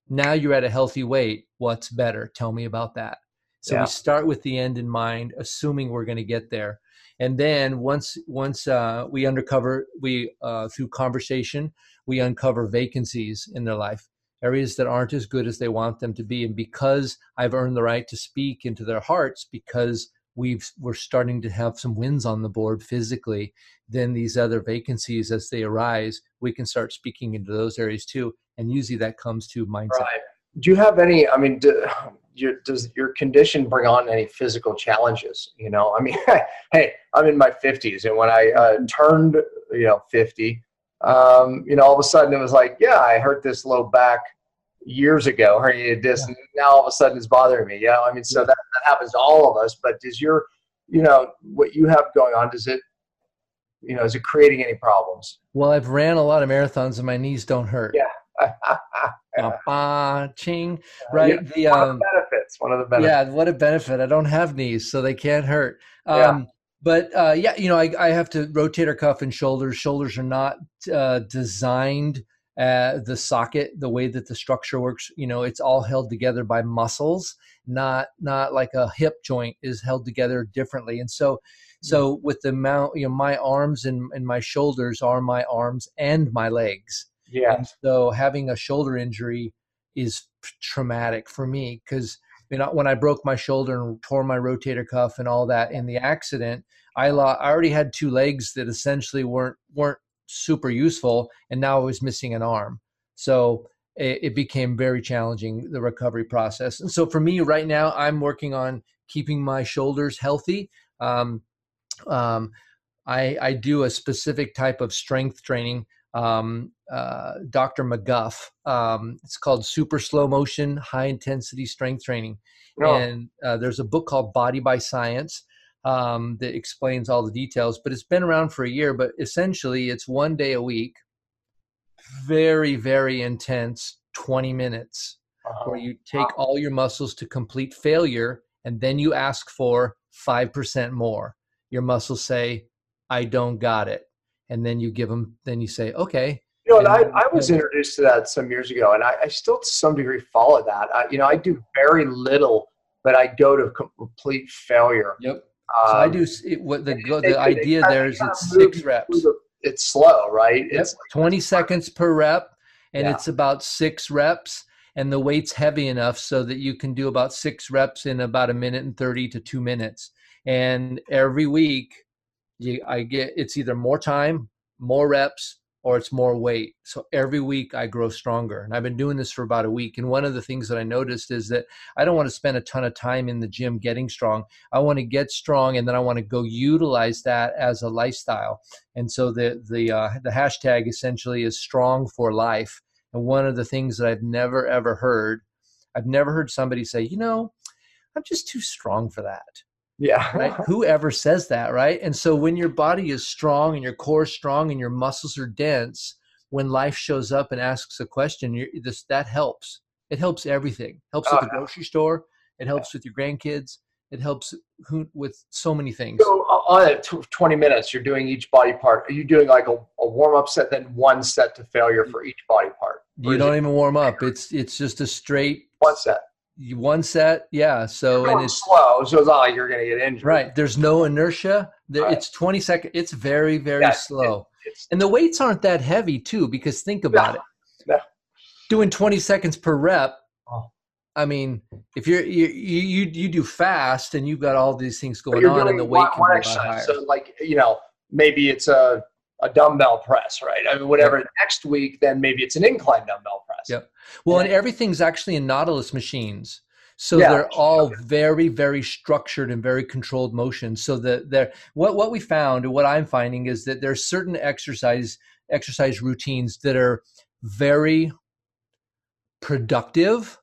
Now you're at a healthy weight. What's better? Tell me about that. So yeah. we start with the end in mind, assuming we're going to get there. And then once once uh, we uncover we uh, through conversation we uncover vacancies in their life, areas that aren't as good as they want them to be, and because I've earned the right to speak into their hearts, because we've we're starting to have some wins on the board physically then these other vacancies as they arise we can start speaking into those areas too and usually that comes to mindset right. do you have any i mean do, your, does your condition bring on any physical challenges you know i mean hey i'm in my 50s and when i uh, turned you know 50 um, you know all of a sudden it was like yeah i hurt this low back years ago herniated disc, and now all of a sudden it's bothering me. You know, I mean, so that, that happens to all of us. But does your, you know, what you have going on, does it, you know, is it creating any problems? Well, I've ran a lot of marathons and my knees don't hurt. Yeah. Ah, ching. Right. Yeah, the um, benefits. One of the benefits. yeah, what a benefit. I don't have knees, so they can't hurt. Yeah. Um, but uh, yeah, you know, I, I have to rotator cuff and shoulders. Shoulders are not uh, designed uh, the socket the way that the structure works. You know, it's all held together by muscles, not not like a hip joint is held together differently. And so, so with the mount, you know, my arms and, and my shoulders are my arms and my legs. Yeah. And so having a shoulder injury is traumatic for me because you know when I broke my shoulder and tore my rotator cuff and all that in the accident, I lo- I already had two legs that essentially weren't weren't super useful, and now I was missing an arm. So it, it became very challenging the recovery process. And so for me right now, I'm working on keeping my shoulders healthy. Um, um, I, I do a specific type of strength training um, uh, Dr. McGuff. Um, it's called Super Slow Motion High Intensity Strength Training. No. And uh, there's a book called Body by Science um, that explains all the details, but it's been around for a year. But essentially, it's one day a week, very, very intense, 20 minutes, Uh-huh. where you take all your muscles to complete failure and then you ask for 5% more. Your muscles say, I don't got it and then you give them then you say okay You know, and I, I was introduced to that some years ago, and I, I still to some degree follow that. I, you know, I do very little, but I go to complete failure. yep so i Um, do it, what the go- the idea there is it's six reps the- It's slow, right? yep. It's 20 seconds per rep and Yeah. it's about six reps and the weight's heavy enough so that you can do about six reps in about a minute and 30 to two minutes and every week you, i get it's either more time more reps or it's more weight. So every week I grow stronger. And I've been doing this for about a week. And one of the things that I noticed is that I don't want to spend a ton of time in the gym getting strong. I want to get strong and then I want to go utilize that as a lifestyle. And so the the uh, the hashtag essentially is strong for life. And one of the things that I've never ever heard, I've never heard somebody say, you know, I'm just too strong for that yeah, right? Whoever says that, right? And so when your body is strong and your core is strong and your muscles are dense, when life shows up and asks a question, you're, this that helps. It helps everything. Helps Oh, at the grocery store. It helps with your grandkids. It helps who, with so many things. So uh, on it, tw- 20 minutes, you're doing each body part. Are you doing like a, a warm up set, then one set to failure for each body part? Or You don't it even warm up. It's it's just a straight one set. One set. Yeah. So and it's slow, so it's not like you're going to get injured. right. There's no inertia. There, Right. It's 20 seconds. It's very very Yeah, slow. It's, And the weights aren't that heavy too, because think about it. no. Doing 20 seconds per rep. Oh. I mean, if you're you you you you do fast and you've got all these things going on, and the one, weight can one lot exercise. higher. So like you know, maybe it's a a dumbbell press, right? I mean, whatever. Next week, then maybe it's an incline dumbbell press. Yep. Well, and everything's actually in Nautilus machines. So Yeah, they're all okay. very, very structured and very controlled motions. So that they're what what we found and what I'm finding is that there's certain exercise exercise routines that are very productive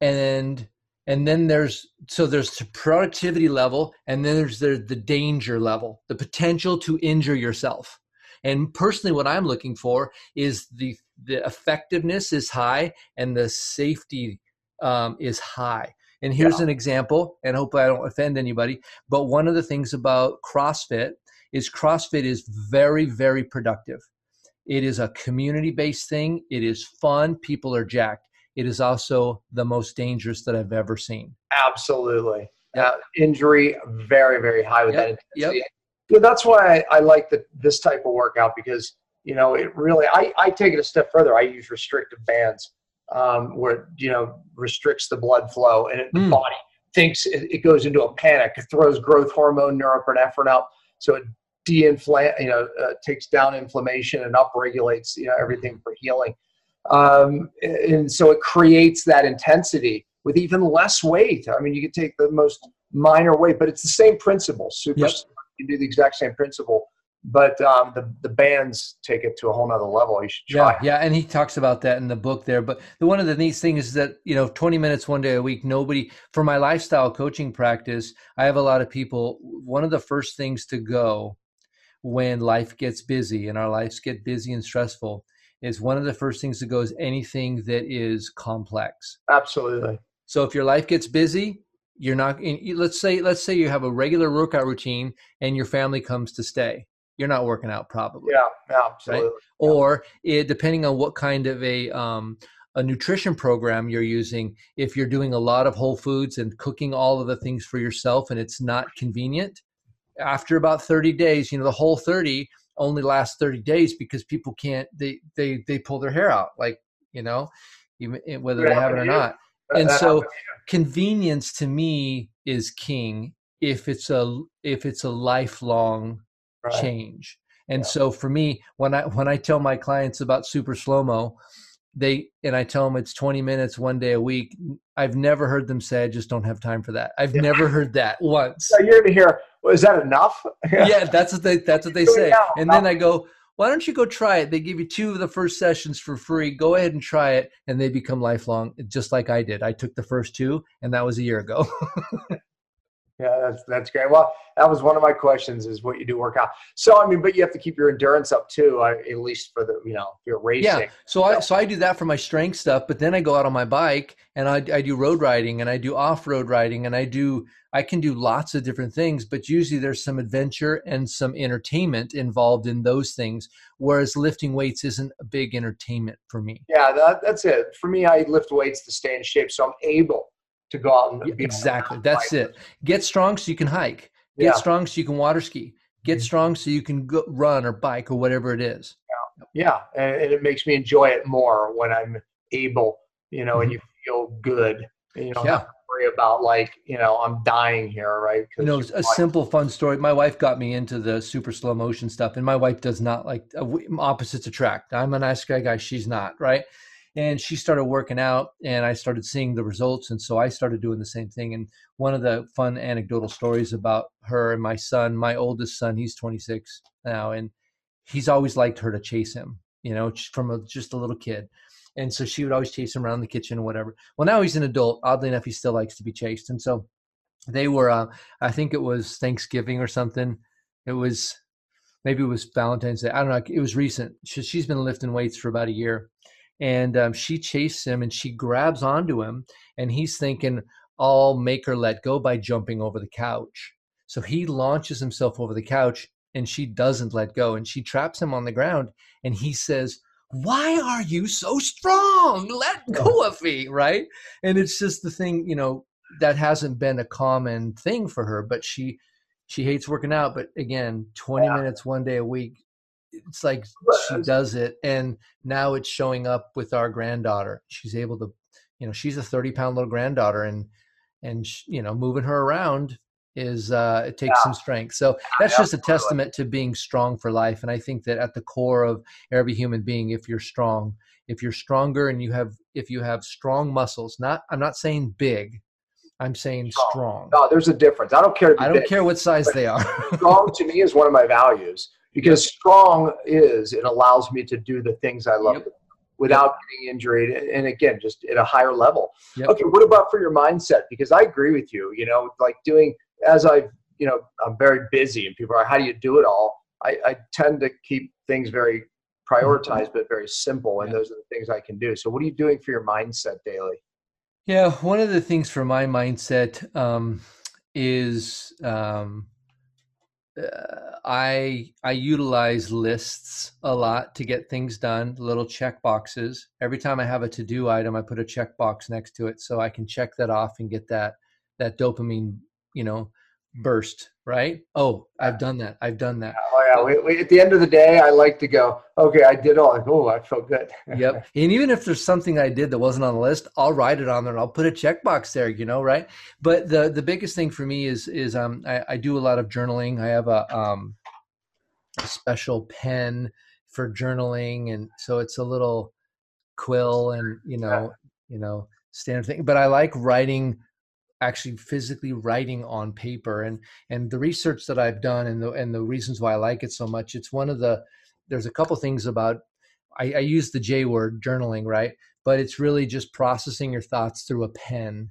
and and then there's so there's the productivity level and then there's the, the danger level the potential to injure yourself and personally what i'm looking for is the the effectiveness is high and the safety um, is high and here's Yeah. an example and hopefully i don't offend anybody but one of the things about crossfit is crossfit is very very productive it is a community based thing it is fun people are jacked it is also the most dangerous that I've ever seen. Absolutely. Yep. Uh, injury very very high with Yep, that intensity. yep. Yeah, that's why I, I like the, this type of workout because you know it really. I, I take it a step further. I use restrictive bands um, where you know restricts the blood flow and it, the Hmm. body thinks it, it goes into a panic. It throws growth hormone, norepinephrine up, so it de-inflame. You know, uh, takes down inflammation and upregulates you know everything for healing. Um, and so it creates that intensity with even less weight. I mean, you can take the most minor weight, but it's the same principle. Super, Yep. You do the exact same principle but um, the the bands take it to a whole nother level. You should try. Yeah, yeah, and he talks about that in the book there. But the one of the neat things is that you know, twenty minutes one day a week. Nobody for my lifestyle coaching practice. I have a lot of people. One of the first things to go when life gets busy and our lives get busy and stressful is one of the first things to go is anything that is complex. Absolutely. So if your life gets busy, you're not. Let's say let's say you have a regular workout routine and your family comes to stay you're not working out probably. Yeah, yeah absolutely. Right? Yeah. Or it, depending on what kind of a um, a nutrition program you're using, if you're doing a lot of whole foods and cooking all of the things for yourself and it's not convenient, after about 30 days, you know, the whole 30 only lasts 30 days because people can't they they they pull their hair out like, you know, even, eh, whether they have it or not. And so convenience to me is king if it's a if it's a lifelong right. change. And yeah. so for me, when I when I tell my clients about super slow mo, they and I tell them it's 20 minutes one day a week. I've never heard them say I just don't have time for that. I've yeah. never heard that once. So you're gonna hear, well, is that enough? yeah, that's what they that's what they say. And then I go, why don't you go try it? They give you two of the first sessions for free. Go ahead and try it, and they become lifelong, just like I did. I took the first two, and that was a year ago. Yeah, that's that's great. Well, that was one of my questions: is what you do work out. So, I mean, but you have to keep your endurance up too, uh, at least for the you know if you're racing. Yeah. So I so I do that for my strength stuff, but then I go out on my bike and I I do road riding and I do off road riding and I do I can do lots of different things, but usually there's some adventure and some entertainment involved in those things. Whereas lifting weights isn't a big entertainment for me. Yeah, that, that's it. For me, I lift weights to stay in shape, so I'm able to go out and exactly. that's it. Get strong so you can hike. Get yeah. strong so you can water ski. Get mm-hmm. strong so you can go, run or bike or whatever it is. Yeah, yeah. And, and, it makes me enjoy it more when i'm able you know mm-hmm. and you feel good. And, you know yeah. worry about like you know i'm dying here right? You know a simple fun story. My wife got me into the super slow motion stuff and my wife does not like uh, opposites attract. I'm a nice guy guy. She's not right and she started working out and i started seeing the results and so i started doing the same thing and one of the fun anecdotal stories about her and my son my oldest son he's 26 now and he's always liked her to chase him you know from a, just a little kid and so she would always chase him around the kitchen or whatever. Well now he's an adult oddly enough he still likes to be chased and so they were uh, i think it was thanksgiving or something. It was maybe it was valentine's day i don't know it was recent. She, she's been lifting weights for about a year and um, she chases him and she grabs onto him and he's thinking i'll make her let go by jumping over the couch. So he launches himself over the couch and she doesn't let go and she traps him on the ground and he says why are you so strong? Let go of me right? And it's just the thing you know that hasn't been a common thing for her but she she hates working out but again 20 yeah. minutes one day a week it's like she does it and now it's showing up with our granddaughter. She's able to you know she's a 30 pound little granddaughter and and you know moving her around is uh it takes yeah. some strength. So that's just a testament to being strong for life and i think that at the core of every human being if you're strong if you're stronger and you have if you have strong muscles not i'm not saying big i'm saying strong, strong. no there's a difference. I don't care i don't big, care what size they are. strong to me is one of my values because strong is it allows me to do the things I love yep. without yep. getting injured and again just at a higher level. Yep. Okay, what about for your mindset? Because I agree with you. You know, like doing as I you know I'm very busy and people are how do you do it all? I, I tend to keep things very prioritized but very simple and those are the things I can do. So what are you doing for your mindset daily? Yeah, one of the things for my mindset um, is um, Uh, I I utilize lists a lot to get things done, little check boxes. Every time I have a to-do item, I put a check box next to it so I can check that off and get that that dopamine, you know, burst, right? Oh, I've done that. I've done that. Oh yeah. We, we, at the end of the day, I like to go, okay, I did all. Oh, I felt good. yep. And even if there's something I did that wasn't on the list, I'll write it on there and I'll put a checkbox there. You know, right? But the the biggest thing for me is is um I, I do a lot of journaling. I have a um a special pen for journaling, and so it's a little quill and you know yeah. you know standard thing. But I like writing actually physically writing on paper and and the research that i've done and the and the reasons why i like it so much it's one of the there's a couple things about I, I use the j word journaling right? But it's really just processing your thoughts through a pen.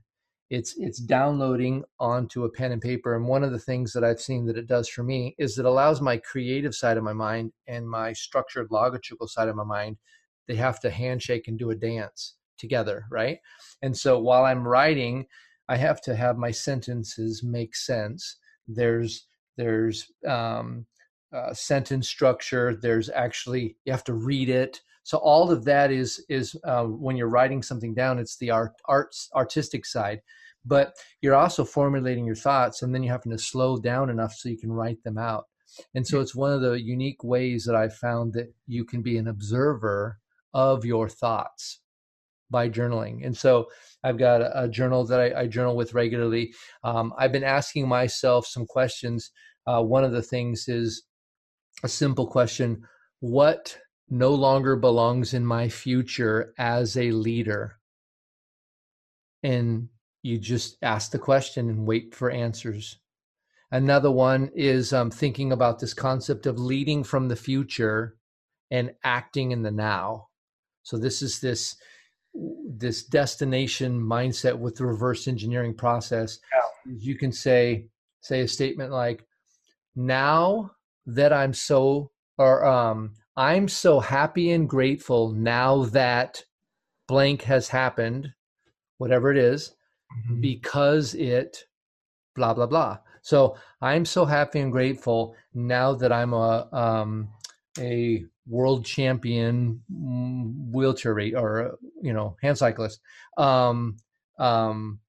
It's it's downloading onto a pen and paper and one of the things that i've seen that it does for me is it allows my creative side of my mind and my structured logical side of my mind they have to handshake and do a dance together right? And so while i'm writing i have to have my sentences make sense. There's there's um, uh, sentence structure there's actually you have to read it. So all of that is is uh, when you're writing something down it's the art arts artistic side. But you're also formulating your thoughts and then you have to slow down enough so you can write them out. And so it's one of the unique ways that i've found that you can be an observer of your thoughts by journaling and so i've got a, journal that I, I, journal with regularly um, i've been asking myself some questions uh, one of the things is a simple question what no longer belongs in my future as a leader. And you just ask the question and wait for answers. Another one is um, thinking about this concept of leading from the future and acting in the now. So this is this this destination mindset with the reverse engineering process. Yeah. You can say say a statement like, "Now that I'm so," or um, I'm so happy and grateful now that blank has happened, whatever it is, mm-hmm. because it blah blah blah. So I'm so happy and grateful now that I'm a um, a world champion wheelchair rate or you know hand cyclist um, um,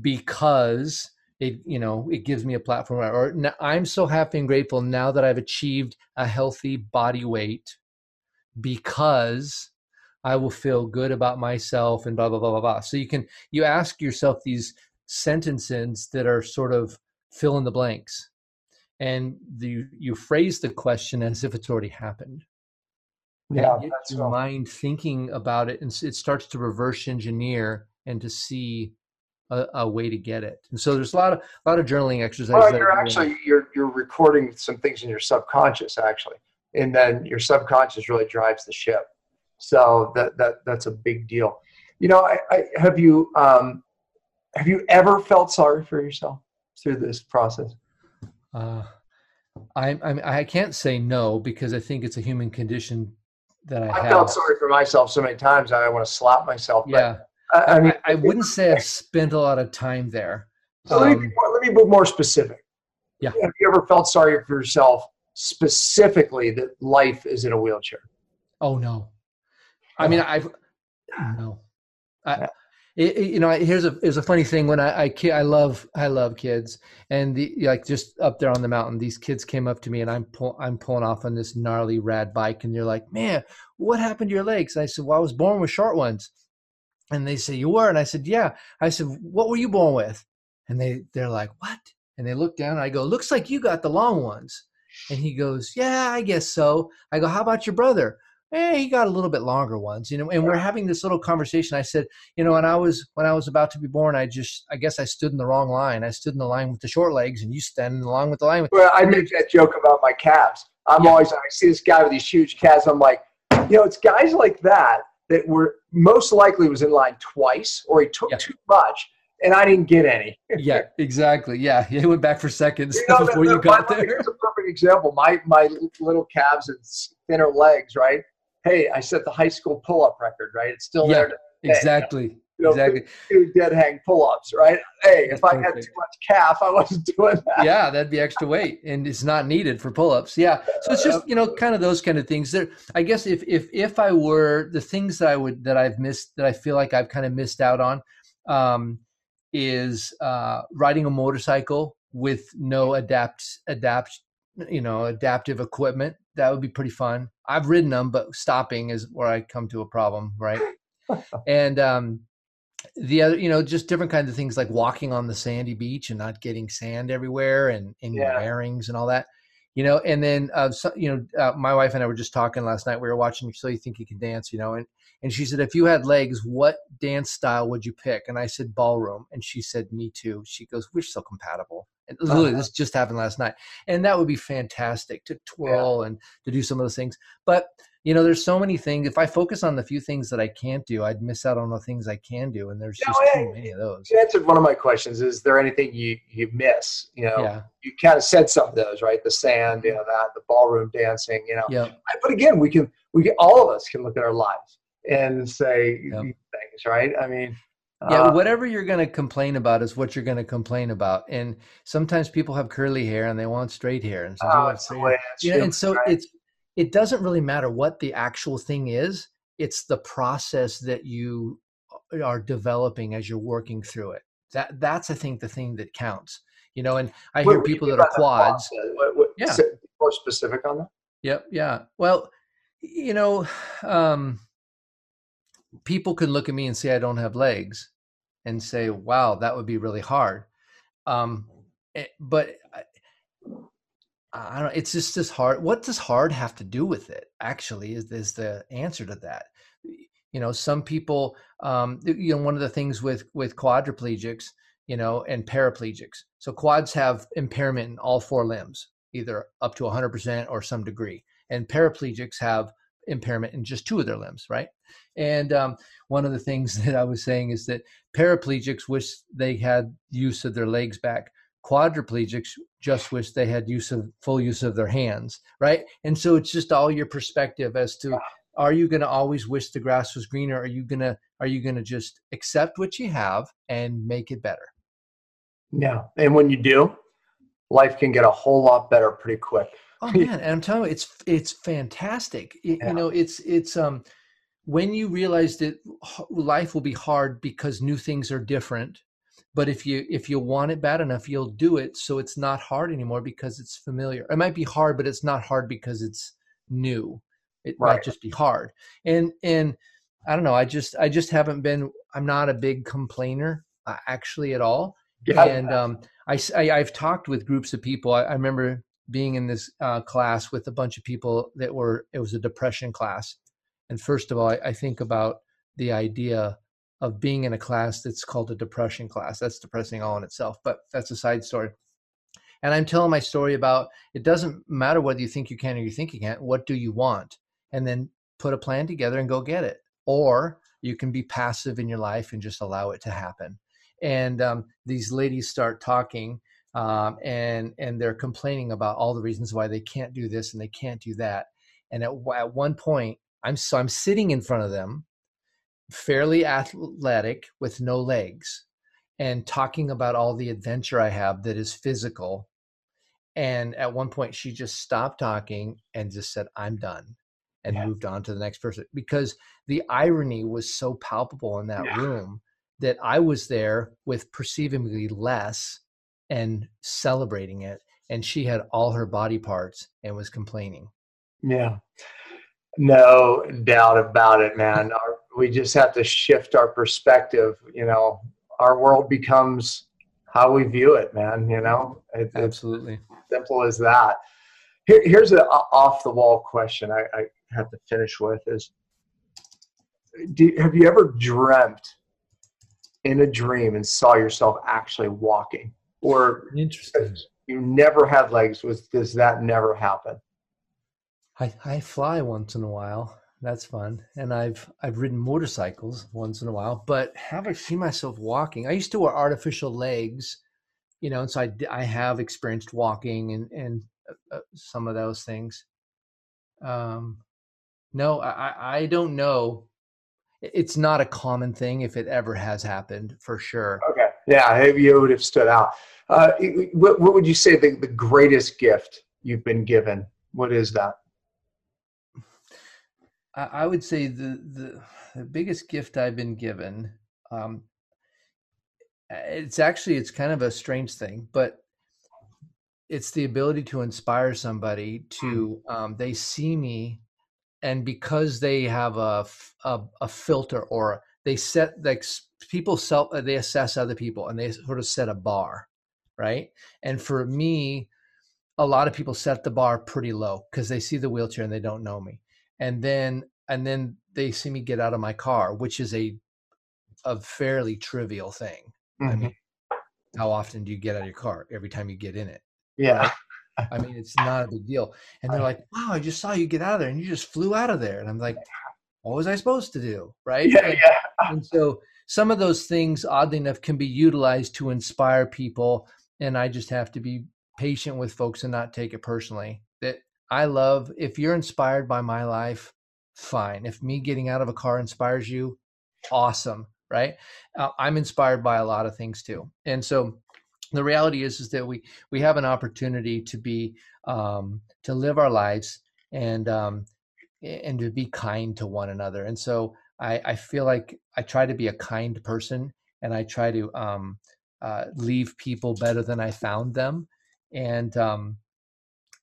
because it you know it gives me a platform or i'm so happy and grateful now that i've achieved a healthy body weight because i will feel good about myself and blah blah blah blah blah. So you can you ask yourself these sentences that are sort of fill in the blanks and the, you phrase the question as if it's already happened yeah get your mind thinking about it and it starts to reverse engineer and to see a, a, way to get it. And so there's a lot of a lot of journaling exercises. Well, you're actually you're you're recording some things in your subconscious actually, and then your subconscious really drives the ship. So that that that's a big deal. You know, I, I have you um, have you ever felt sorry for yourself through this process? Uh, I I I can't say no because I think it's a human condition that I, I have. felt sorry for myself so many times I want to slap myself. Yeah. I, mean, I, I, wouldn't say I've spent a lot of time there. So um, let, me, let me be more specific. Yeah. Have you ever felt sorry for yourself specifically that life is in a wheelchair? Oh no. I mean, I've no. I, it, you know, here's a here's a funny thing. When I I, I love I love kids, and the like just up there on the mountain, these kids came up to me, and I'm pull, I'm pulling off on this gnarly rad bike, and they're like, "Man, what happened to your legs?" And I said, "Well, I was born with short ones." And they say, You were? And I said, Yeah. I said, What were you born with? And they, they're like, What? And they look down and I go, Looks like you got the long ones. And he goes, Yeah, I guess so. I go, How about your brother? Eh, he got a little bit longer ones, you know. And we're having this little conversation. I said, you know, when I was when I was about to be born, I just I guess I stood in the wrong line. I stood in the line with the short legs, and you stand along with the line. With- well, I make that joke about my calves. I'm yeah. always I see this guy with these huge calves. I'm like, you know, it's guys like that that were most likely was in line twice or he took yeah. too much and I didn't get any. yeah, exactly. Yeah, he went back for seconds you know, before the, the, you got there. Here's a perfect example. My my little calves and thinner legs, right? Hey, I set the high school pull-up record, right? It's still yeah, there. exactly you know, exactly. do dead hang pull-ups, right? Hey, That's if I perfect. had too much calf, I wasn't doing that. Yeah, that'd be extra weight, and it's not needed for pull-ups. Yeah, so it's just you know, kind of those kind of things. There, I guess if if if I were the things that I would that I've missed that I feel like I've kind of missed out on, um, is uh, riding a motorcycle with no adapt adapt you know adaptive equipment. That would be pretty fun. I've ridden them, but stopping is where I come to a problem, right? and um, the other you know just different kinds of things like walking on the sandy beach and not getting sand everywhere and in yeah. your bearings and all that you know and then uh, so, you know uh, my wife and i were just talking last night we were watching so you think you can dance you know and and she said if you had legs what dance style would you pick? And I said ballroom, and she said me too. She goes, we're so compatible. And literally, uh-huh. this just happened last night, and that would be fantastic to twirl yeah. and to do some of those things. But you know, there's so many things. If I focus on the few things that I can't do, I'd miss out on the things I can do, and there's just too many of those. You answered one of my questions. Is there anything you you miss? You know, yeah. you kind of said some of those, right? The sand, you know, that the ballroom dancing, you know. Yeah. But again, we can we can, all of us can look at our lives and say yep. things, right? I mean, yeah, uh, whatever you're going to complain about is what you're going to complain about. And sometimes people have curly hair and they want straight hair, and some oh, way you know, and so right? it's it doesn't really matter what the actual thing is. It's the process that you are developing as you're working through it. That that's I think the thing that counts. You know, and I what, hear people that are quads. What, what, yeah, more specific on that. Yep. Yeah. Well, you know, um, people can look at me and say I don't have legs, and say, "Wow, that would be really hard." Um, eh, but I, don't. It's just this hard. What does hard have to do with it? Actually, is is the answer to that? You know, some people. Um, you know, one of the things with with quadriplegics, you know, and paraplegics. So quads have impairment in all four limbs, either up to 100% or some degree, and paraplegics have impairment in just two of their limbs, right? And um, one of the things that I was saying is that paraplegics wish they had use of their legs back. Quadriplegics just wish they had use of full use of their hands, right? And so it's just all your perspective as to are you going to always wish the grass was greener? Are you gonna are you gonna just accept what you have and make it better? Yeah, and when you do, life can get a whole lot better pretty quick. Oh man, and I'm telling you, it's it's fantastic. It, yeah. You know, it's it's um when you realize that life will be hard because new things are different but if you if you want it bad enough you'll do it so it's not hard anymore because it's familiar. It might be hard but it's not hard because it's new. It right. might just be hard. And and i don't know i just i just haven't been i'm not a big complainer uh, actually at all. Yeah. and um I, I have talked with groups of people. I, I remember being in this uh, class with a bunch of people that were it was a depression class. And first of all, I, I think about the idea of being in a class that's called a depression class. That's depressing all in itself, but that's a side story. And I'm telling my story about it doesn't matter whether you think you can or you think you can't. What do you want? And then put a plan together and go get it. Or you can be passive in your life and just allow it to happen. And um, these ladies start talking um, and and they're complaining about all the reasons why they can't do this and they can't do that. And at, at one point, I'm so I'm sitting in front of them, fairly athletic with no legs, and talking about all the adventure I have that is physical. And at one point, she just stopped talking and just said, "I'm done," and yeah. moved on to the next person because the irony was so palpable in that yeah. room that I was there with perceivably less and celebrating it, and she had all her body parts and was complaining. Yeah. No doubt about it, man. Our, we just have to shift our perspective. You know, our world becomes how we view it, man. You know, it, absolutely simple as that. Here, here's an off the wall question I, I, have to finish with: Is do, have you ever dreamt in a dream and saw yourself actually walking, or interesting? You never had legs. Was does that never happen? I, I fly once in a while. That's fun. And I've I've ridden motorcycles once in a while, but have I seen myself walking? I used to wear artificial legs, you know, and so I, I have experienced walking and and uh, uh, some of those things. Um, no, I I don't know. It's not a common thing if it ever has happened for sure. Okay, yeah, you would have stood out. Uh, what, what would you say the, the greatest gift you've been given? What is that? I would say the, the, the biggest gift I've been given. Um, it's actually it's kind of a strange thing, but it's the ability to inspire somebody to hmm. um, they see me, and because they have a a, a filter or they set like people self they assess other people and they sort of set a bar, right? And for me, a lot of people set the bar pretty low because they see the wheelchair and they don't know me and then and then they see me get out of my car which is a a fairly trivial thing. Mm-hmm. I mean, how often do you get out of your car? Every time you get in it. Yeah. I mean, it's not a big deal. And they're like, wow, I just saw you get out of there and you just flew out of there. And I'm like, what was I supposed to do? Right. Yeah. And, yeah. and so some of those things, oddly enough, can be utilized to inspire people. And I just have to be patient with folks and not take it personally. That I love, if you're inspired by my life, fine. If me getting out of a car inspires you, awesome. Right. Uh, I'm inspired by a lot of things too. And so the reality is is that we we have an opportunity to be um, to live our lives and um, and to be kind to one another and so I, I feel like I try to be a kind person and I try to um, uh, leave people better than I found them and um,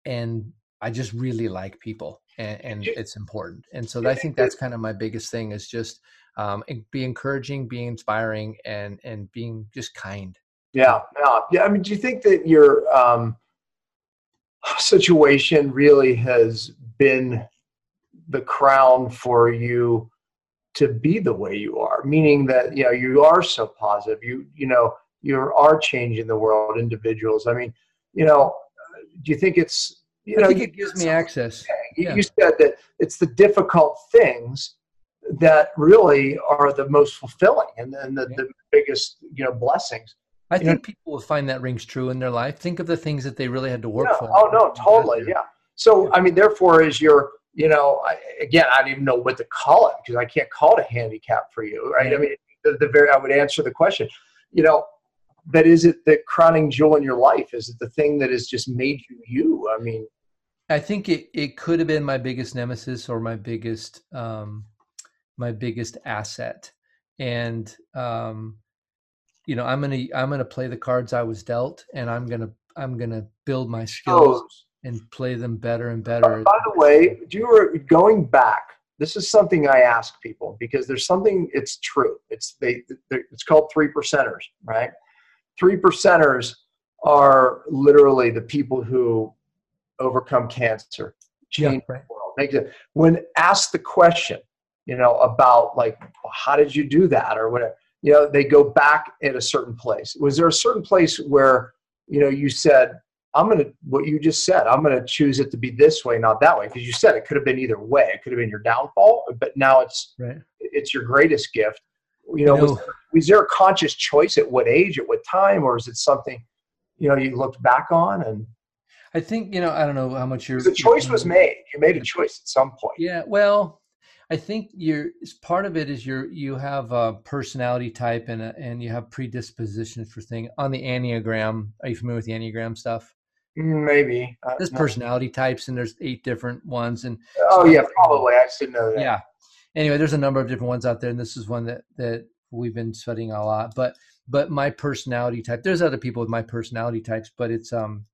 and I just really like people and, and it's important and so I think that's kind of my biggest thing is just um, be encouraging, be inspiring, and and being just kind. Yeah, yeah, yeah. I mean, do you think that your um, situation really has been the crown for you to be the way you are? Meaning that you know you are so positive. You you know you are changing the world, individuals. I mean, you know, do you think it's you know? I think it gives me access. You, yeah. you said that it's the difficult things that really are the most fulfilling and, and the, yeah. the biggest you know blessings I think know, people will find that rings true in their life. Think of the things that they really had to work yeah. for. Oh no, totally, yeah. So I mean, therefore, is your you know, I, again, I don't even know what to call it because I can't call it a handicap for you, right? Yeah. I mean, the, the very I would answer the question, you know, but is it the crowning jewel in your life? Is it the thing that has just made you you? I mean, I think it it could have been my biggest nemesis or my biggest um my biggest asset, and um you know i'm gonna i'm gonna play the cards i was dealt and i'm gonna i'm gonna build my skills oh. and play them better and better by the way do you were going back this is something i ask people because there's something it's true it's they it's called three percenters right three percenters are literally the people who overcome cancer. Change yeah, right. the world. Make it when asked the question you know about like how did you do that? or whatever you know they go back at a certain place. Was there a certain place where you know you said i'm going to what you just said i'm going to choose it to be this way not that way because you said it could have been either way. It could have been your downfall but now it's right. it's your greatest gift. You know, was, was there a conscious choice at what age at what time or is it something you know you looked back on and i think you know i don't know how much you're the choice was made. You made a choice at some point. Yeah well I think you're part of it is you're you have a personality type and a, and you have predisposition for things on the enneagram. Are you familiar with the enneagram stuff? Mm, maybe. Uh, there's no. personality types and there's eight different ones and oh so yeah probably. I should know that. Yeah. Anyway there's a number of different ones out there and this is one that that we've been studying a lot but but my personality type there's other people with my personality types but it's um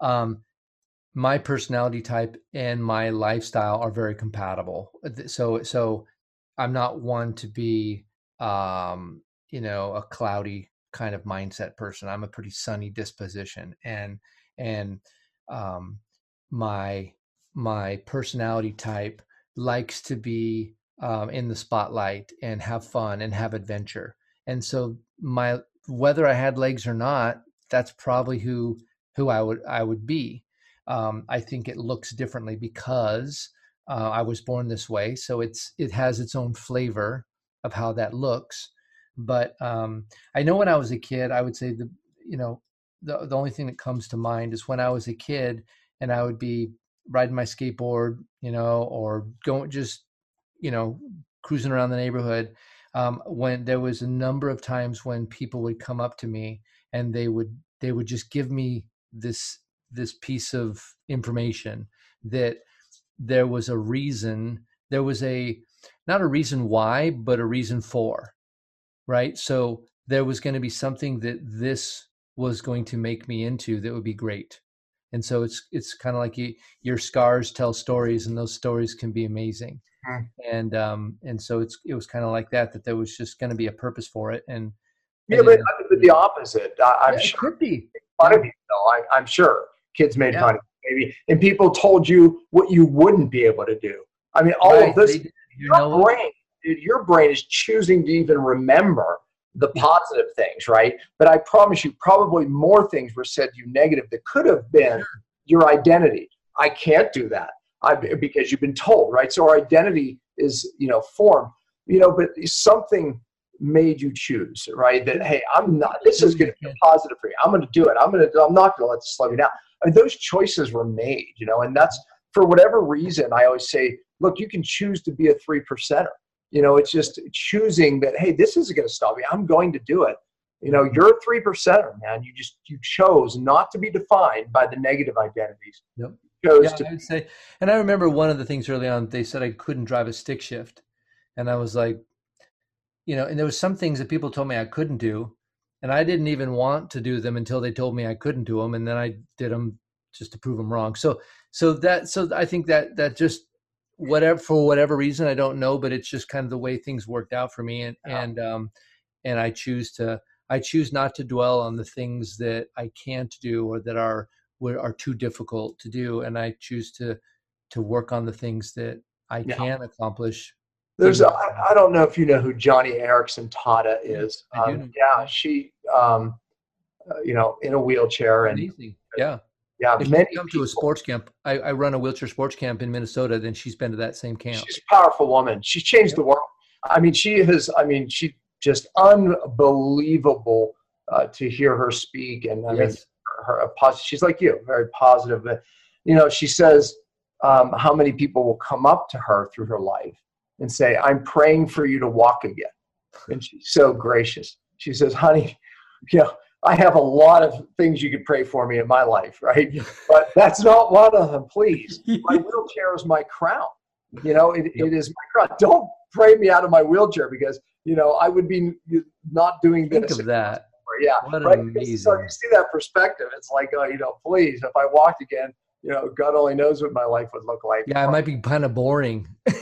um my personality type and my lifestyle are very compatible. So so I'm not one to be um, you know, a cloudy kind of mindset person. I'm a pretty sunny disposition and and um my my personality type likes to be um, in the spotlight and have fun and have adventure. And so my whether I had legs or not, that's probably who who I would I would be um, I think it looks differently because uh, I was born this way. So it's it has its own flavor of how that looks. But um, I know when I was a kid, I would say the you know the the only thing that comes to mind is when I was a kid and I would be riding my skateboard, you know, or going just you know cruising around the neighborhood. Um, when there was a number of times when people would come up to me and they would they would just give me this this piece of information that there was a reason there was a not a reason why but a reason for right so there was going to be something that this was going to make me into that would be great and so it's it's kind of like you, your scars tell stories and those stories can be amazing mm. and um and so it's it was kind of like that that there was just going to be a purpose for it and yeah but, but the opposite I, am yeah, sure could be fun of you though I, i'm sure kids made yeah. fun of you, maybe, and people told you what you wouldn't be able to do. I mean, all right. of this, your know, brain your brain is choosing to even remember the positive things, right? But I promise you, probably more things were said to you negative that could have been your identity. I can't do that I, because you've been told, right? So our identity is, you know, formed, you know, but something made you choose, right? That hey, I'm not. This is going to be positive for you. I'm going to do it. I'm going to. I'm not going to let this slow me down. I mean, those choices were made, you know, and that's for whatever reason. I always say, look, you can choose to be a three percenter. You know, it's just choosing that. Hey, this isn't going to stop me. I'm going to do it. You know, mm-hmm. you're a three percenter, man. You just you chose not to be defined by the negative identities. Yep. chose yeah, to- I would say, and I remember one of the things early on. They said I couldn't drive a stick shift, and I was like, you know, and there was some things that people told me I couldn't do, and I didn't even want to do them until they told me I couldn't do them, and then I did them just to prove them wrong. So, so that, so I think that that just whatever for whatever reason I don't know, but it's just kind of the way things worked out for me, and yeah. and um, and I choose to I choose not to dwell on the things that I can't do or that are are too difficult to do, and I choose to to work on the things that I yeah. can accomplish there's, a, I, I don't know if you know who Joni Eareckson Tada is. Um, yeah, she, um, uh, you know, in a wheelchair and Amazing. yeah, yeah. If many come people, to a sports camp. I, I, run a wheelchair sports camp in Minnesota. Then she's been to that same camp. She's a powerful woman. She's changed the world. I mean, she has. I mean, she just unbelievable uh, to hear her speak. And I yes. mean, her, her she's like you, very positive. But you know, she says um, how many people will come up to her through her life and say, I'm praying for you to walk again. And she's so gracious. She says, honey, you know, I have a lot of things you could pray for me in my life, right? But that's not one of them, please. My wheelchair is my crown. You know, it, it is my crown. Don't pray me out of my wheelchair because, you know, I would be not doing this. Think of that. Yeah. What right? amazing. So you see that perspective. It's like, oh, you know, please, if I walked again, you know, God only knows what my life would look like. Yeah, it might be kind of boring. yeah.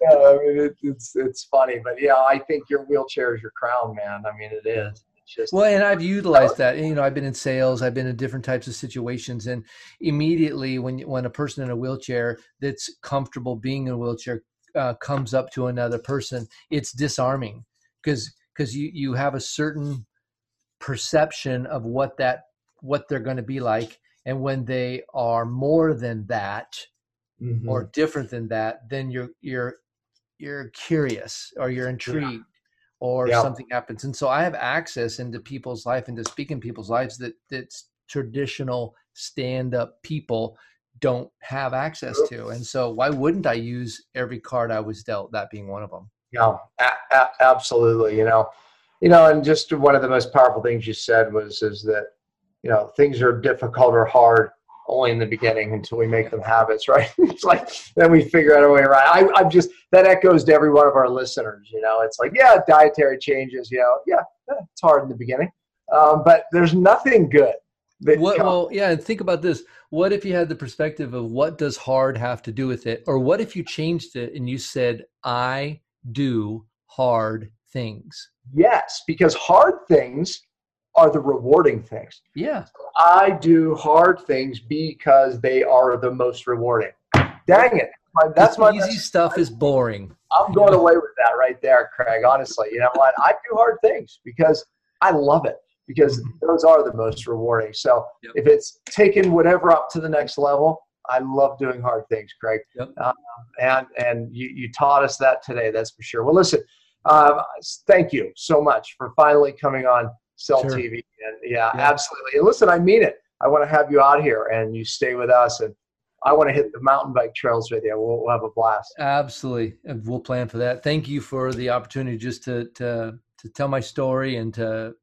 yeah, I mean, it, it's it's funny, but yeah, I think your wheelchair is your crown, man. I mean, it is. Just, well, and I've utilized that. You know, I've been in sales. I've been in different types of situations, and immediately when when a person in a wheelchair that's comfortable being in a wheelchair uh, comes up to another person, it's disarming because because you you have a certain perception of what that what they're going to be like, and when they are more than that, mm-hmm. or different than that, then you're you're you're curious or you're intrigued yeah. Or yeah. something happens. And so I have access into people's life, into speaking people's lives that that's traditional stand up people don't have access to. And so why wouldn't I use every card I was dealt, that being one of them? Yeah, a- a- absolutely. You know, you know, and just one of the most powerful things you said was, is that, you know, things are difficult or hard only in the beginning until we make them habits, right? it's like then we figure out a way around. I, I'm just that echoes to every one of our listeners. You know, it's like yeah, dietary changes. You know, yeah, it's hard in the beginning, um, but there's nothing good. What, well, yeah, and think about this. What if you had the perspective of what does hard have to do with it, or what if you changed it and you said, "I do hard things." Yes, because hard things are the rewarding things. Yeah. I do hard things because they are the most rewarding. Dang it. That's my easy stuff is boring. I'm going away with that right there, Craig. Honestly, you know what? I do hard things because I love it because mm-hmm. those are the most rewarding. So yep. if it's taking whatever up to the next level, I love doing hard things, Craig. Yep. Uh, and and you, you taught us that today. That's for sure. Well, listen, uh, thank you so much for finally coming on Cell sure. TV. And yeah, yeah, absolutely. And listen, I mean it. I want to have you out here and you stay with us and I want to hit the mountain bike trails with you. We'll, we'll have a blast. Absolutely. And we'll plan for that. Thank you for the opportunity just to, to, to tell my story and to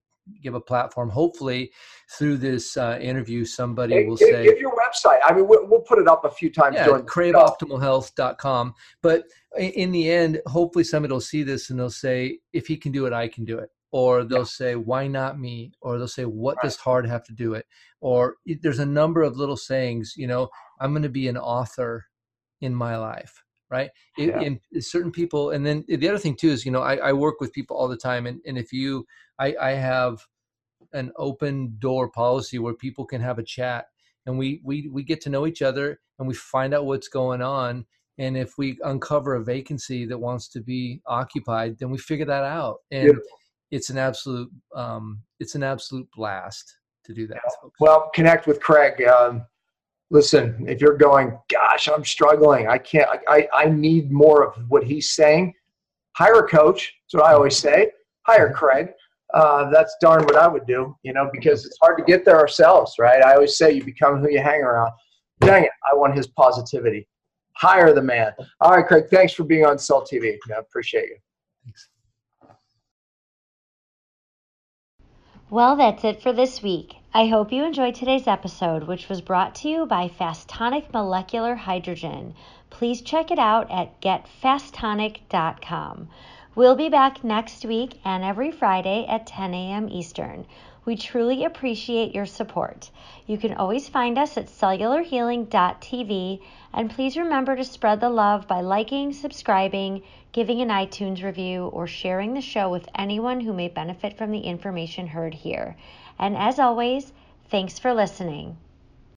give a platform. Hopefully, through this uh, interview, somebody hey, will give, say, "Give your website." I mean, we'll, we'll put it up a few times. Yeah, craveoptimalhealth.com. But in the end, hopefully, somebody will see this and they'll say, "If he can do it, I can do it." Or they'll yeah. say why not me or they'll say what right. does hard have to do it or there's a number of little sayings you know i'm going to be an author in my life right yeah. in certain people and then the other thing too is you know i, I work with people all the time and, and if you I, I have an open door policy where people can have a chat and we we we get to know each other and we find out what's going on and if we uncover a vacancy that wants to be occupied then we figure that out and. It's an absolute um, it's an absolute blast to do that folks. Well, connect with Craig. Um, listen, if you're going, gosh, I'm struggling. I can't. I, I need more of what he's saying. Hire a coach. That's what I always say. Hire Craig. Uh, that's darn what I would do. You know, because it's hard to get there ourselves, right? I always say you become who you hang around. Dang it, I want his positivity. Hire the man. All right, Craig. Thanks for being on Salt TV. I appreciate you. Thanks. Well, that's it for this week. I hope you enjoyed today's episode, which was brought to you by Fastonic Molecular Hydrogen. Please check it out at getfastonic.com. We'll be back next week and every Friday at 10 a.m. Eastern. We truly appreciate your support. You can always find us at cellularhealing.tv and please remember to spread the love by liking, subscribing, giving an iTunes review, or sharing the show with anyone who may benefit from the information heard here. And as always, thanks for listening.